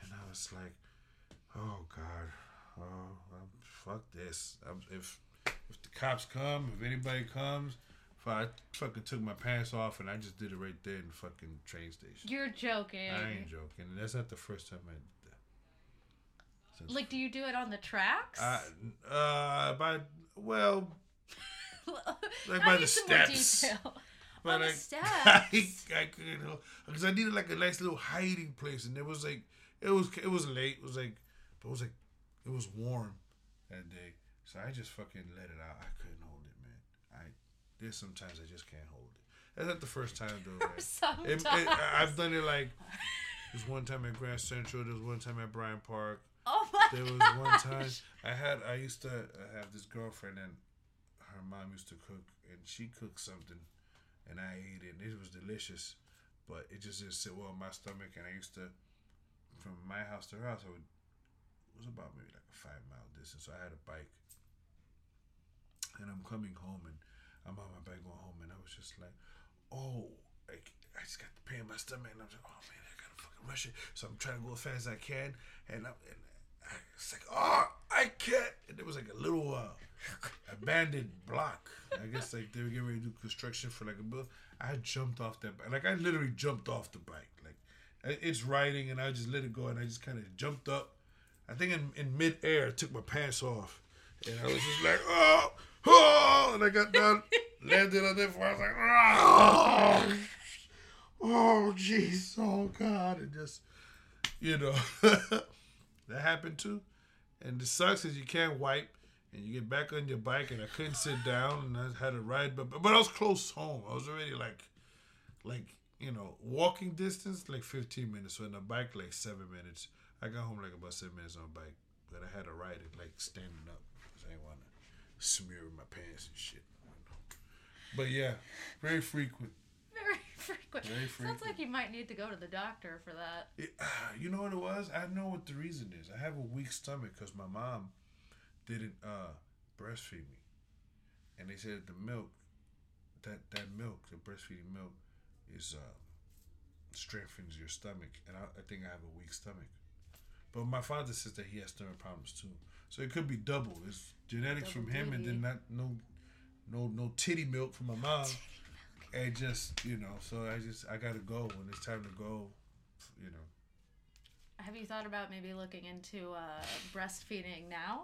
and I was like, oh God, oh, um, fuck this. Um, if if the cops come, if anybody comes, if I fucking took my pants off and I just did it right there in the fucking train station. You're joking. I ain't joking. And that's not the first time I did that. Since- Like, do you do it on the tracks? I, uh, by, well, like by the steps. But On the I, steps. I, I couldn't help because I needed like a nice little hiding place, and it was like it was it was late. It was like, but it was like it was warm that day, so I just fucking let it out. I couldn't hold it, man. I there's sometimes I just can't hold it. That's not the first time though. It- Sometimes. it- I- I've done it like there's one time at Grand Central. There's one time at Bryant Park. oh my There was gosh. one time I had I used to uh, have this girlfriend and her mom used to cook and she cooked something and I ate it and it was delicious, but it just didn't sit well in my stomach and I used to from my house to her house I would it was about maybe like a five mile distance. So I had a bike and I'm coming home and I'm on my bike going home and I was just like, oh, like I just got the pain in my stomach and I'm like, oh man, I gotta fucking rush it. So I'm trying to go as fast as I can and I'm and I, it's like, oh, I can't. And there was like a little uh, abandoned block. I guess like they were getting ready to do construction for like a bill. I jumped off that bike. Like I literally jumped off the bike. Like it's riding and I just let it go and I just kind of jumped up. I think in, in midair, I took my pants off and I was just like, oh, oh, and I got down, landed on that floor. I was like, oh, oh, jeez, oh God, and just, you know, that happened too. And the sucks is you can't wipe, and you get back on your bike, and I couldn't sit down, and I had to ride, but but I was close home. I was already like, like you know, walking distance like 15 minutes, so on the bike like seven minutes. I got home like about seven minutes on a bike, but I had to ride it like standing up because I didn't want to smear my pants and shit. But yeah, very frequent. Very frequent. Very frequent. Sounds like you might need to go to the doctor for that. It, ah, you know what it was? I know what the reason is. I have a weak stomach because my mom didn't uh, breastfeed me, and they said the milk, that that milk, the breastfeeding milk, is uh, strengthens your stomach, and I, I think I have a weak stomach. But my father says that he has stomach problems too, so it could be double. It's genetics Double from him, and then not no, no no titty milk from my mom. And just you know, so I just I gotta go when it's time to go. You know. Have you thought about maybe looking into uh, breastfeeding now?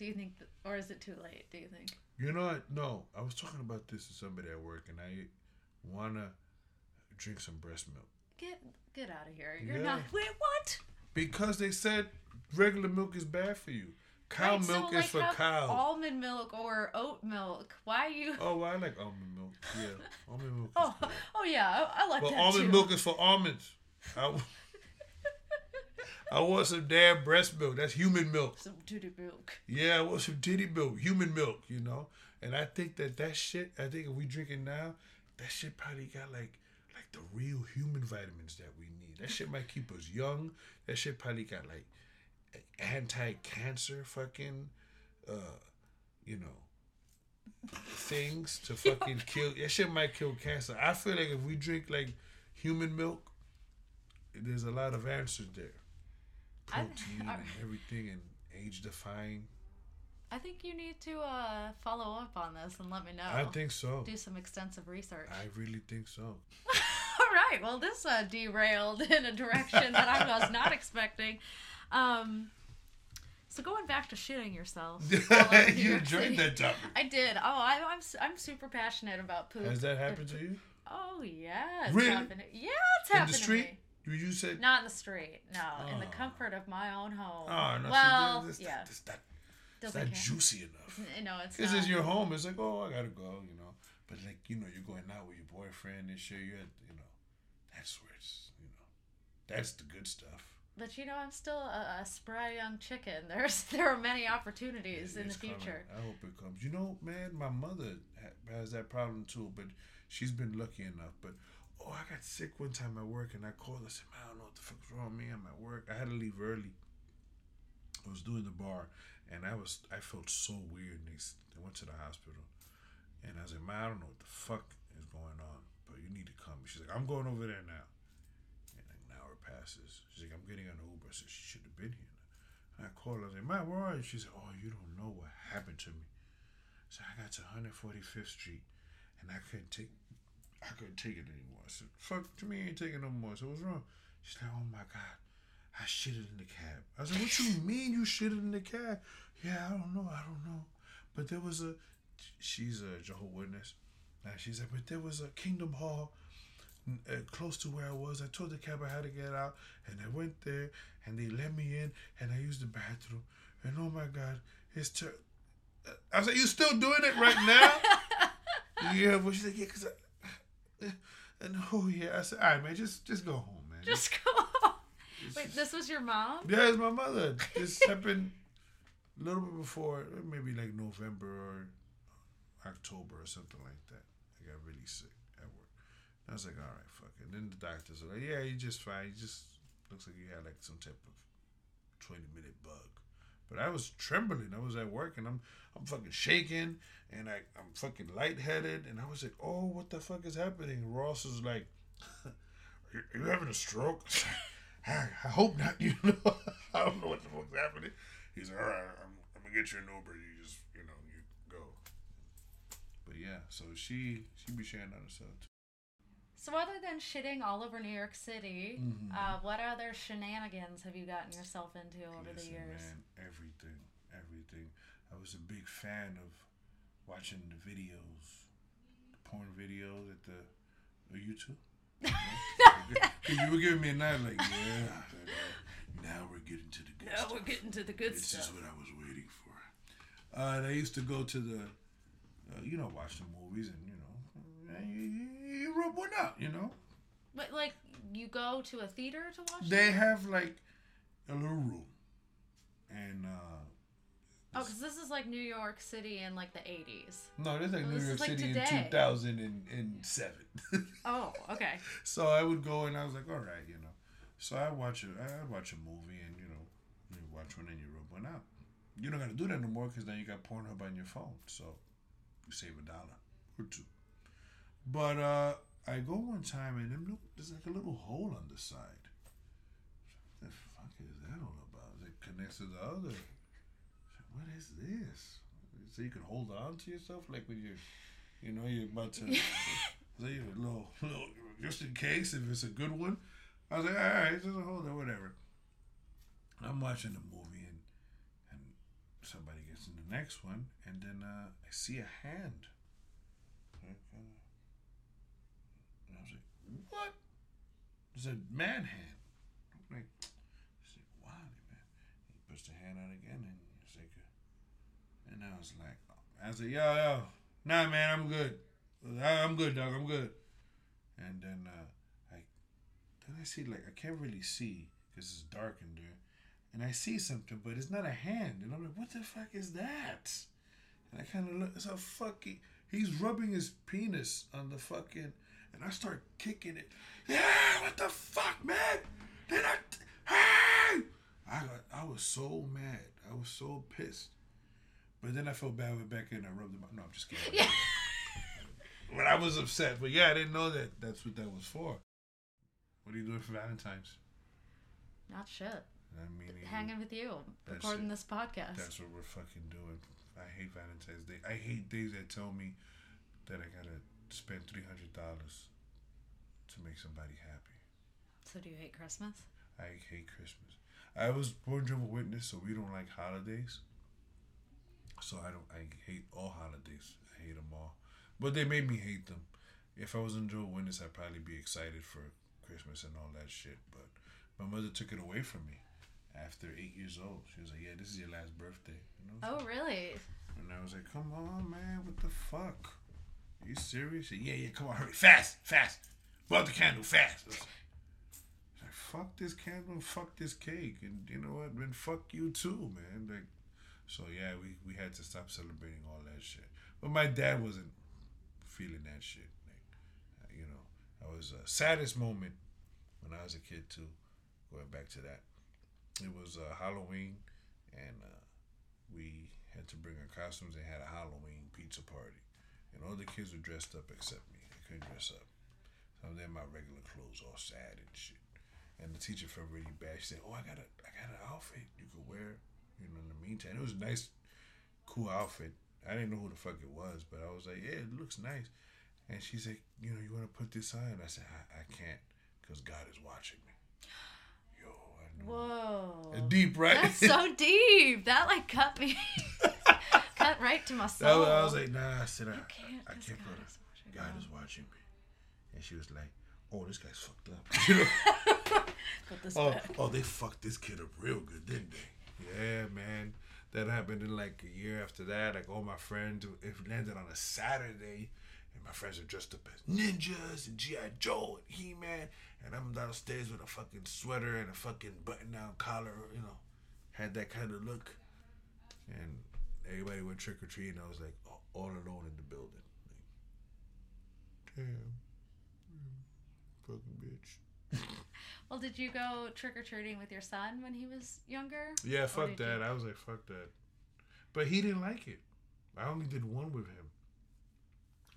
Do you think, th- or is it too late? Do you think? You know what? No, I was talking about this to somebody at work, and I wanna drink some breast milk Get get out of here! You're Yeah. not. Wait, what? because they said regular milk is bad for you. Cow Right, so, milk like, is for cows. Almond milk or oat milk? Why you? oh, well, I like almond milk. Yeah, almond milk. Is Oh, good. oh yeah, I, I like But almond too. milk is for almonds. I, I want some damn breast milk. That's human milk. Some titty milk. Yeah, I want some titty milk, human milk, you know. And I think that that shit. I think if we drink it now, that shit probably got like like the real human vitamins that we need. That shit might keep us young. That shit probably got like anti-cancer fucking, uh, you know, things to fucking kill. That shit might kill cancer. I feel like if we drink like human milk, there's a lot of answers there. I- Protein I- and everything and age defying. I think you need to uh, follow up on this and let me know. I think so. do some extensive research. I really think so. All right. Well, this uh, derailed in a direction that I was not expecting. Um, so going back to shitting yourself. all over New you enjoyed that topic. I did. Oh, I, I'm I'm super passionate about poop. Has that happened to you? Oh yeah, it's Really? happened. Yeah, it's In happened to me. You, you said. Not in the street. No, in the Oh. comfort of my own home. Oh, no. see, well, that's, yeah, That's not, that's doesn't juicy enough. No, it's not. it's your home. It's like, oh, I gotta go, you know. But like, you know, you're going out with your boyfriend and shit. You're, you know, that's where it's, you know, that's the good stuff. But you know, I'm still a, a spry young chicken. There's there are many opportunities in the It's coming. future. I hope it comes. You know, man, my mother has that problem too, but she's been lucky enough. But oh, I got sick one time at work, and I called. Her. I said, man, I don't know what the fuck's wrong with me. I'm at work. I had to leave early. I was doing the bar, and I was I felt so weird. And they, went to the hospital, and I like, man, I don't know what the fuck is going on, but you need to come. She's like, I'm going over there now. And an hour passes. She's like, I'm getting an Uber. I said, she should have been here. And I called her. I like, man, where are you? She said, oh, you don't know what happened to me. So I got to 145th Street, and I couldn't take, I couldn't take it anymore. I said, fuck, to me, ain't taking no more. So what's wrong? She's like, oh my god, I shitted in the cab. I was like, what you mean you shitted in the cab? Yeah, I don't know, I don't know. But there was a, she's a Jehovah Witness. And she's like, but there was a Kingdom Hall uh, close to where I was. I told the cab I had to get out, and I went there, and they let me in, and I used the bathroom, and oh my God, it's ter- I said, like, you still doing it right now? yeah, but she's like, yeah, cause I, and oh yeah, I said, all right, man, just just go home, man. Just go. It's Wait, just- this was your mom? yeah, it's my mother. This happened a little bit before, maybe like November or October or something like that. I got really sick at work. I was like, all right, fuck it. And then the doctors are like, yeah, you're just fine. You just looks like you had like some type of twenty minute bug. But I was trembling. I was at work and I'm I'm fucking shaking and I I'm fucking lightheaded and I was like, oh, what the fuck is happening? Ross is like, are you, are you having a stroke? I, I hope not. You know, I don't know what the fuck's happening. He's like, all right, I'm, I'm gonna get you an Uber. You just, you know, you go. But yeah, so she she be sharing on herself too. So other than shitting all over New York City, Mhm. uh, what other shenanigans have you gotten yourself into over the years? man, everything, everything. I was a big fan of watching the videos, the porn videos at the, YouTube. Cause you were giving me a night like, yeah. Now we're getting to the good Now stuff. we're getting to the good This stuff. is what I was waiting for. Uh, and I used to go to the, uh, you know, watch the movies and you know, you, rub one out, you know. But like, you go to a theater to watch? They have like a little room, and uh, Oh, because this is like New York City in like the 80s. No, this is like Oh, New this York like City today. in 2007. Oh, okay. so I would go and I was like, all right, you know. So I watch it. I watch a movie and you know, you watch one and you rub one out. You don't gotta do that no more because now you got Pornhub on your phone, so you save a dollar or two. But uh I go one time and them look, there's like a little hole on the side. What the fuck is that all about? It connects to the other. What is this? So you can hold on to yourself like when you're, you know, you're about to. You a little, little, just in case if it's a good one. I was like, all right, just hold it, whatever. I'm watching the movie and and somebody gets in the next one, and then uh, I see a hand. Right, kinda. And I was like, what? It's a man hand. I'm like, I said, wow, man. He puts the hand out again, and it's like, uh, and I was like, I said, yo, yo, nah, man, I'm good. I- I'm good, dog. I'm good. And then uh, I, then I see like I can't really see because it's dark in there, and I see something, but it's not a hand, and I'm like, what the fuck is that? And I kind of look. It's a fucking. He's rubbing his penis on the fucking, and I start kicking it. Yeah, what the fuck, man? Did I? Hey! I got. I was so mad. I was so pissed. But then I felt bad with Becca and I rubbed him. No, I'm just kidding. Yeah. But I was upset. But yeah, I didn't know that that's what that was for. What are you doing for Valentine's? Not shit. I mean, Hanging with you, recording it. this podcast. that's what we're fucking doing. I hate Valentine's Day. I hate days that tell me that I gotta spend three hundred dollars to make somebody happy. So do you hate Christmas? I hate Christmas. I was born Jehovah's Witness, so we don't like holidays. So I don't. I hate all holidays. I hate them all. But they made me hate them. If I was in Jehovah's Witness, I'd probably be excited for Christmas and all that shit. But my mother took it away from me after eight years old. She was like, "Yeah, this is your last birthday." You know? Oh, really? And I was like, "Come on, man, what the fuck? Are you serious?" Said, yeah, yeah, come on, hurry, fast, fast, blow the candle, fast. Like, fuck this candle, and fuck this cake, and you know what? Then fuck you too, man. Like, so yeah, we we had to stop celebrating all that shit. But my dad wasn't feeling that shit. Like, you know, I was uh, saddest moment when I was a kid too. Going back to that, it was uh, Halloween, and uh, we had to bring our costumes. and had a Halloween pizza party, and all the kids were dressed up except me. I couldn't dress up. So I'm there in my regular clothes, all sad and shit. And the teacher felt really bad. She said, "Oh, I got a, I got an outfit you could wear." You know, in the meantime, it was a nice, cool outfit. I didn't know who the fuck it was, but I was like, "Yeah, it looks nice." And she said, "You know, you want to put this on?" And I said, "I, I can't, because God is watching me." Yo, I knew. Whoa. Deep, right? That's so deep. That like cut me. cut right to my soul. I was like, nah, I said, I, You can't. I 'cause can't God put it. is watching. God is watching me. And she was like, oh, this guy's fucked up. You know? Oh, back. oh, they fucked this kid up real good, didn't they? Yeah, man. That happened in like a year after that. Like all my friends, it landed on a Saturday, and my friends are dressed up as ninjas and GI Joe and He Man, and I'm downstairs with a fucking sweater and a fucking button-down collar. You know, had that kind of look, and everybody went trick or treating. I was like all, all alone in the building. Like, damn, fucking bitch. Well, did you go trick or treating with your son when he was younger? Yeah, fuck that. you- I was like, fuck that. But he didn't like it. I only did one with him.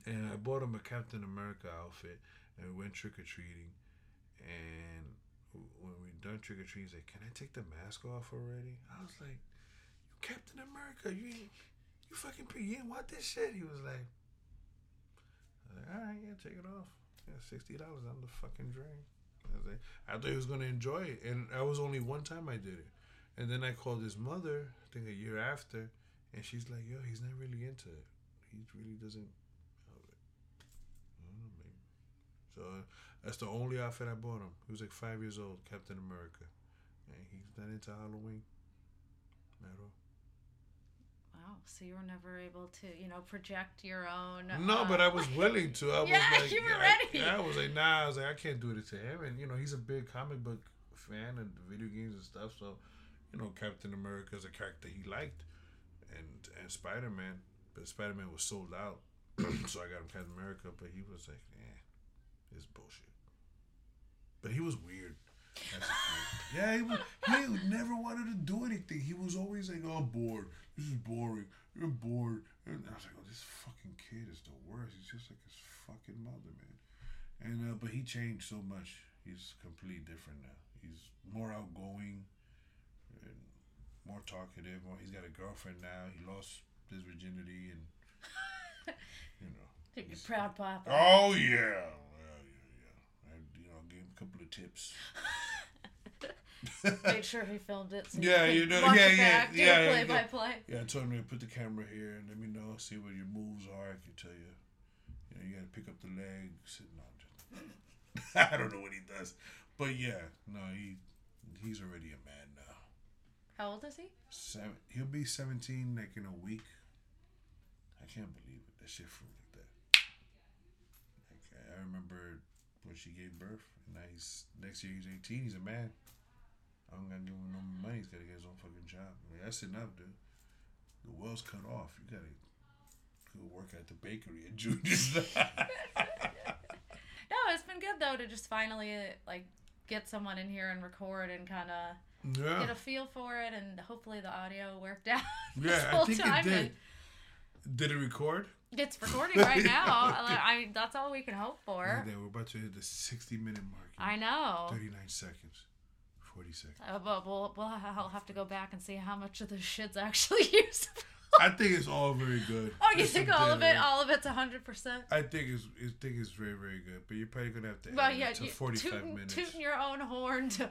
And I bought him a Captain America outfit and we went trick or treating. And when we done trick or treating, he's like, Can I take the mask off already? I was like, You Captain America, you you fucking pre- you didn't want this shit. He was like, was like, All right, yeah, take it off. Yeah, sixty dollars on the fucking drain. I was like, I thought he was gonna enjoy it, and that was only one time I did it. And then I called his mother, I think a year after, and she's like, "Yo, he's not really into it. He really doesn't." So that's the only outfit I bought him. He was like five years old, Captain America, and he's not into Halloween at all. Wow. So you were never able to, you know, project your own. No, uh, but I was willing to. I Yeah, was like, you were yeah, ready. Yeah, I was like, nah. I was like, I can't do it to him, and you know, he's a big comic book fan and video games and stuff. So, you know, Captain America is a character he liked, and and Spider Man, but Spider Man was sold out, so I got him Captain America. But he was like, eh, it's bullshit. But he was weird. Yeah, he was. He never wanted to do anything. He was always like, "Oh, bored. This is boring. You're bored." And I was like, "Oh, this fucking kid is the worst. He's just like his fucking mother, man." And uh, but he changed so much. He's completely different now. He's more outgoing and more talkative. More, he's got a girlfriend now. He lost his virginity and you know. You're proud papa. Oh yeah, yeah, yeah, yeah. I, you know, gave him a couple of tips. Made sure he filmed it. So Yeah, you, know- yeah, yeah, back, yeah, yeah, play by yeah. play. Yeah, I told him to put the camera here and let me know, see what your moves are. I can tell you. You know, you gotta pick up the leg, sitting on. Just, I don't know what he does, but yeah, no, he he's already a man now. How old is he? Seven, he'll be seventeen like in a week. I can't believe it. That shit from like that. Like I remember when she gave birth. And now he's next year he's eighteen. He's a man. I don't gotta give him no money. He's gotta get his own fucking job. I mean, that's enough, dude. The well's cut off. You gotta go work at the bakery at Junior's. No, it's been good though to just finally like get someone in here and record and kind of yeah. get a feel for it, and hopefully the audio worked out. Yeah, I think time, it did. and Did it record? It's recording right now. I, I that's all we can hope for. Yeah, we're about to hit the 60 minute mark. I know. 39 seconds. 40 seconds. Uh, but we'll, we'll I'll have to go back and see how much of the shit's actually usable. I think it's all very good. oh, you There's think all of it? All of it's hundred percent. I think it's I think it's very very good, but you're probably gonna have to Well, yeah, it to 45 tooting, minutes. tooting your own horn. To,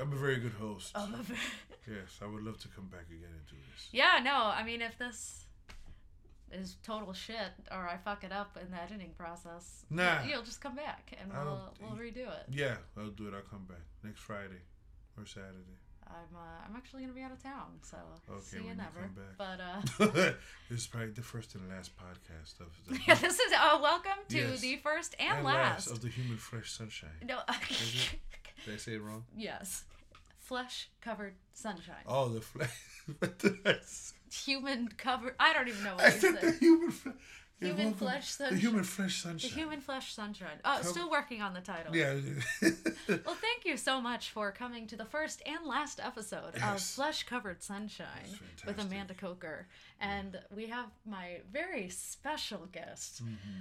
I'm a very good host. um, Yes, I would love to come back again and do this. yeah, no, I mean, if this is total shit or I fuck it up in the editing process, Nah. you'll just come back and we'll we'll redo it. Yeah, I'll do it. I'll come back next Friday or Saturday. I'm uh, I'm actually gonna be out of town, so Okay, see you you never. come back. But uh, this is probably the first and last podcast of the yeah, this is uh, welcome to Yes. the first and, and last. of the human flesh sunshine. No? Did I say it wrong? yes, flesh covered sunshine. Oh, the flesh. Human covered. I don't even know I what you said the human Human flesh The sunshine. human flesh The sunshine. human flesh sunshine. Oh, still working on the title. Yeah. Well, thank you so much for coming to the first and last episode of Flesh Covered Sunshine with. Amanda Kocher. And we have my very special guest, Mm-hmm.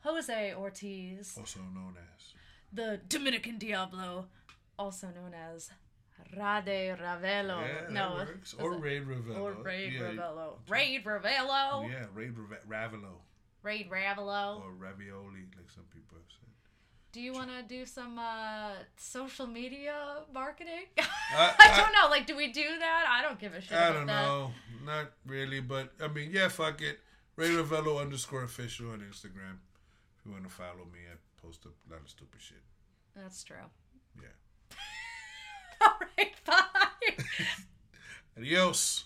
Jose Ortiz, also known as. the Dominican Diablo, also known as Rade Ravelo. Yeah, no, that works. is Or Raid Ravello. or Raid yeah, Ravello. Raid Ravello. Yeah, Raid Rave- Ravelo. Raid Ravelo. Or ravioli, like some people have said. Do you want to do some uh, social media marketing? I- I, I- don't know. Like, do we do that? I don't give a shit I about don't that. know. Not really, but I mean, yeah, fuck it. Ray Ravello underscore official on Instagram. If you want to follow me, I post a lot of stupid shit. That's true. Yeah. All right, bye. Adios.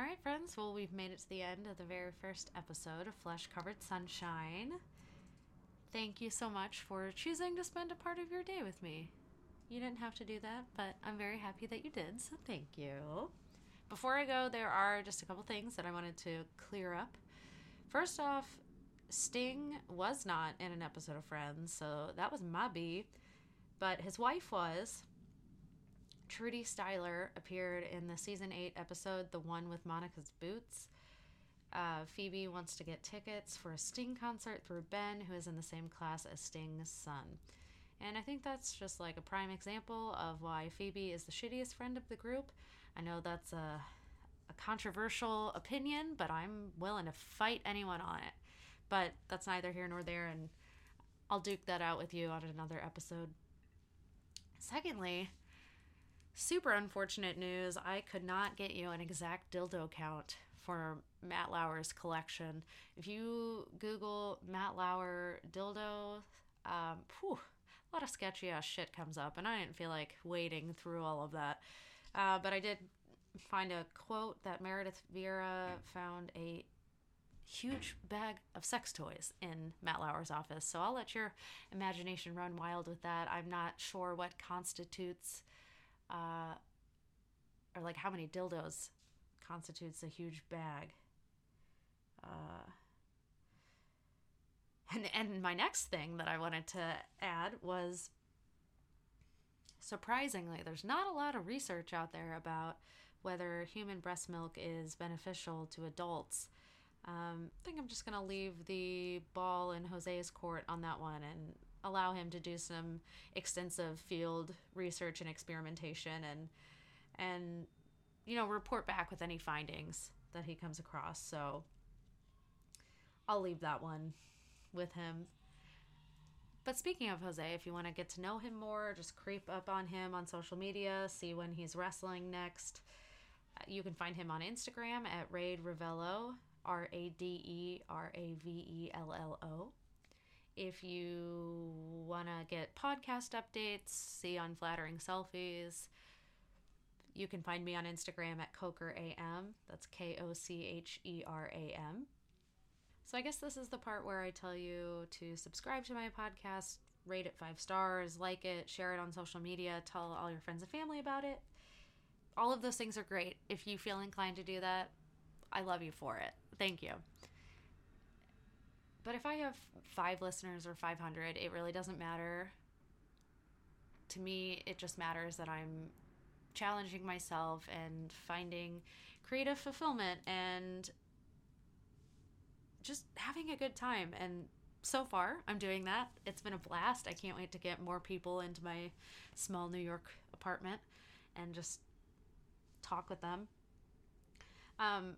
All right, friends. Well, we've made it to the end of the very first episode of Flesh Covered Sunshine. Thank you so much for choosing to spend a part of your day with me. You didn't have to do that, but I'm very happy that you did, so thank you. Before I go, there are just a couple things that I wanted to clear up. First off, Sting was not in an episode of Friends, so that was my B, but his wife was. Trudy Styler appeared in the season 8 episode, the one with Monica's Boots. Uh, Phoebe wants to get tickets for a Sting concert through Ben, who is in the same class as Sting's son. And I think that's just like a prime example of why Phoebe is the shittiest friend of the group. I know that's a, a controversial opinion, but I'm willing to fight anyone on it. But that's neither here nor there, and I'll duke that out with you on another episode. Secondly, super unfortunate news I could not get you an exact dildo count for Matt Lauer's collection. If you Google Matt Lauer dildo, um, whew, a lot of sketchy ass shit comes up, and I didn't feel like wading through all of that. Uh, but I did find a quote that Meredith Vieira found a huge bag of sex toys in Matt Lauer's office. So I'll let your imagination run wild with that. I'm not sure what constitutes, uh, or like how many dildos constitutes a huge bag. Uh, and and my next thing that I wanted to add was surprisingly, there's not a lot of research out there about whether human breast milk is beneficial to adults. Um, I think I'm just to leave the ball in Jose's court on that one and allow him to do some extensive field research and experimentation and and you know report back with any findings that he comes across. So I'll leave that one with him. But speaking of Jose, if you want to get to know him more, just creep up on him on social media, see when he's wrestling next. Uh, you can find him on Instagram at Raid Ravello, R If you want to get podcast updates, see unflattering selfies, you can find me on Instagram at Kocher AM. That's K O C H E R A M. So I guess this is the part where I tell you to subscribe to my podcast, rate it five stars, like it, share it on social media, tell all your friends and family about it. All of those things are great. If you feel inclined to do that, I love you for it. Thank you. But if I have five listeners or 500, it really doesn't matter. To me, it just matters that I'm challenging myself and finding creative fulfillment and just having a good time. And so far, I'm doing that. It's been a blast. I can't wait to get more people into my small New York apartment and just talk with them. Um,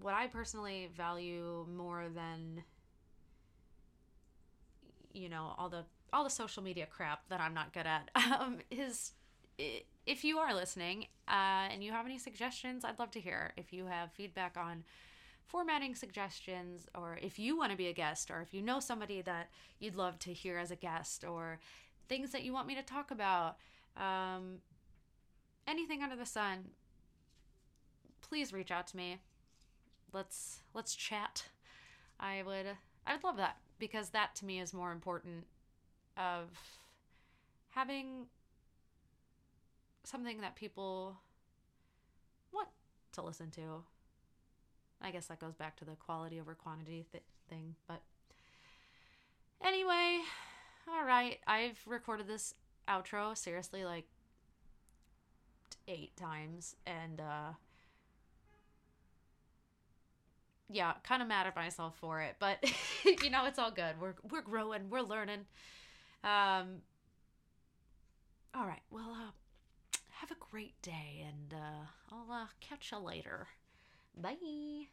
what I personally value more than you know all the all the social media crap that I'm not good at um, is if you are listening uh, and you have any suggestions, I'd love to hear. If you have feedback on formatting suggestions, or if you want to be a guest, or if you know somebody that you'd love to hear as a guest, or things that you want me to talk about, um, anything under the sun, please reach out to me. Let's let's chat. I would I would love that because that to me is more important of having something that people want to listen to I guess that goes back to the quality over quantity th- thing. But anyway, all right. I've recorded this outro seriously like eight times, and uh, yeah, kind of mad at myself for it. But you know, it's all good. We're we're growing. We're learning. Um. All right. Well, uh, have a great day, and uh, I'll uh, catch you later. Bye.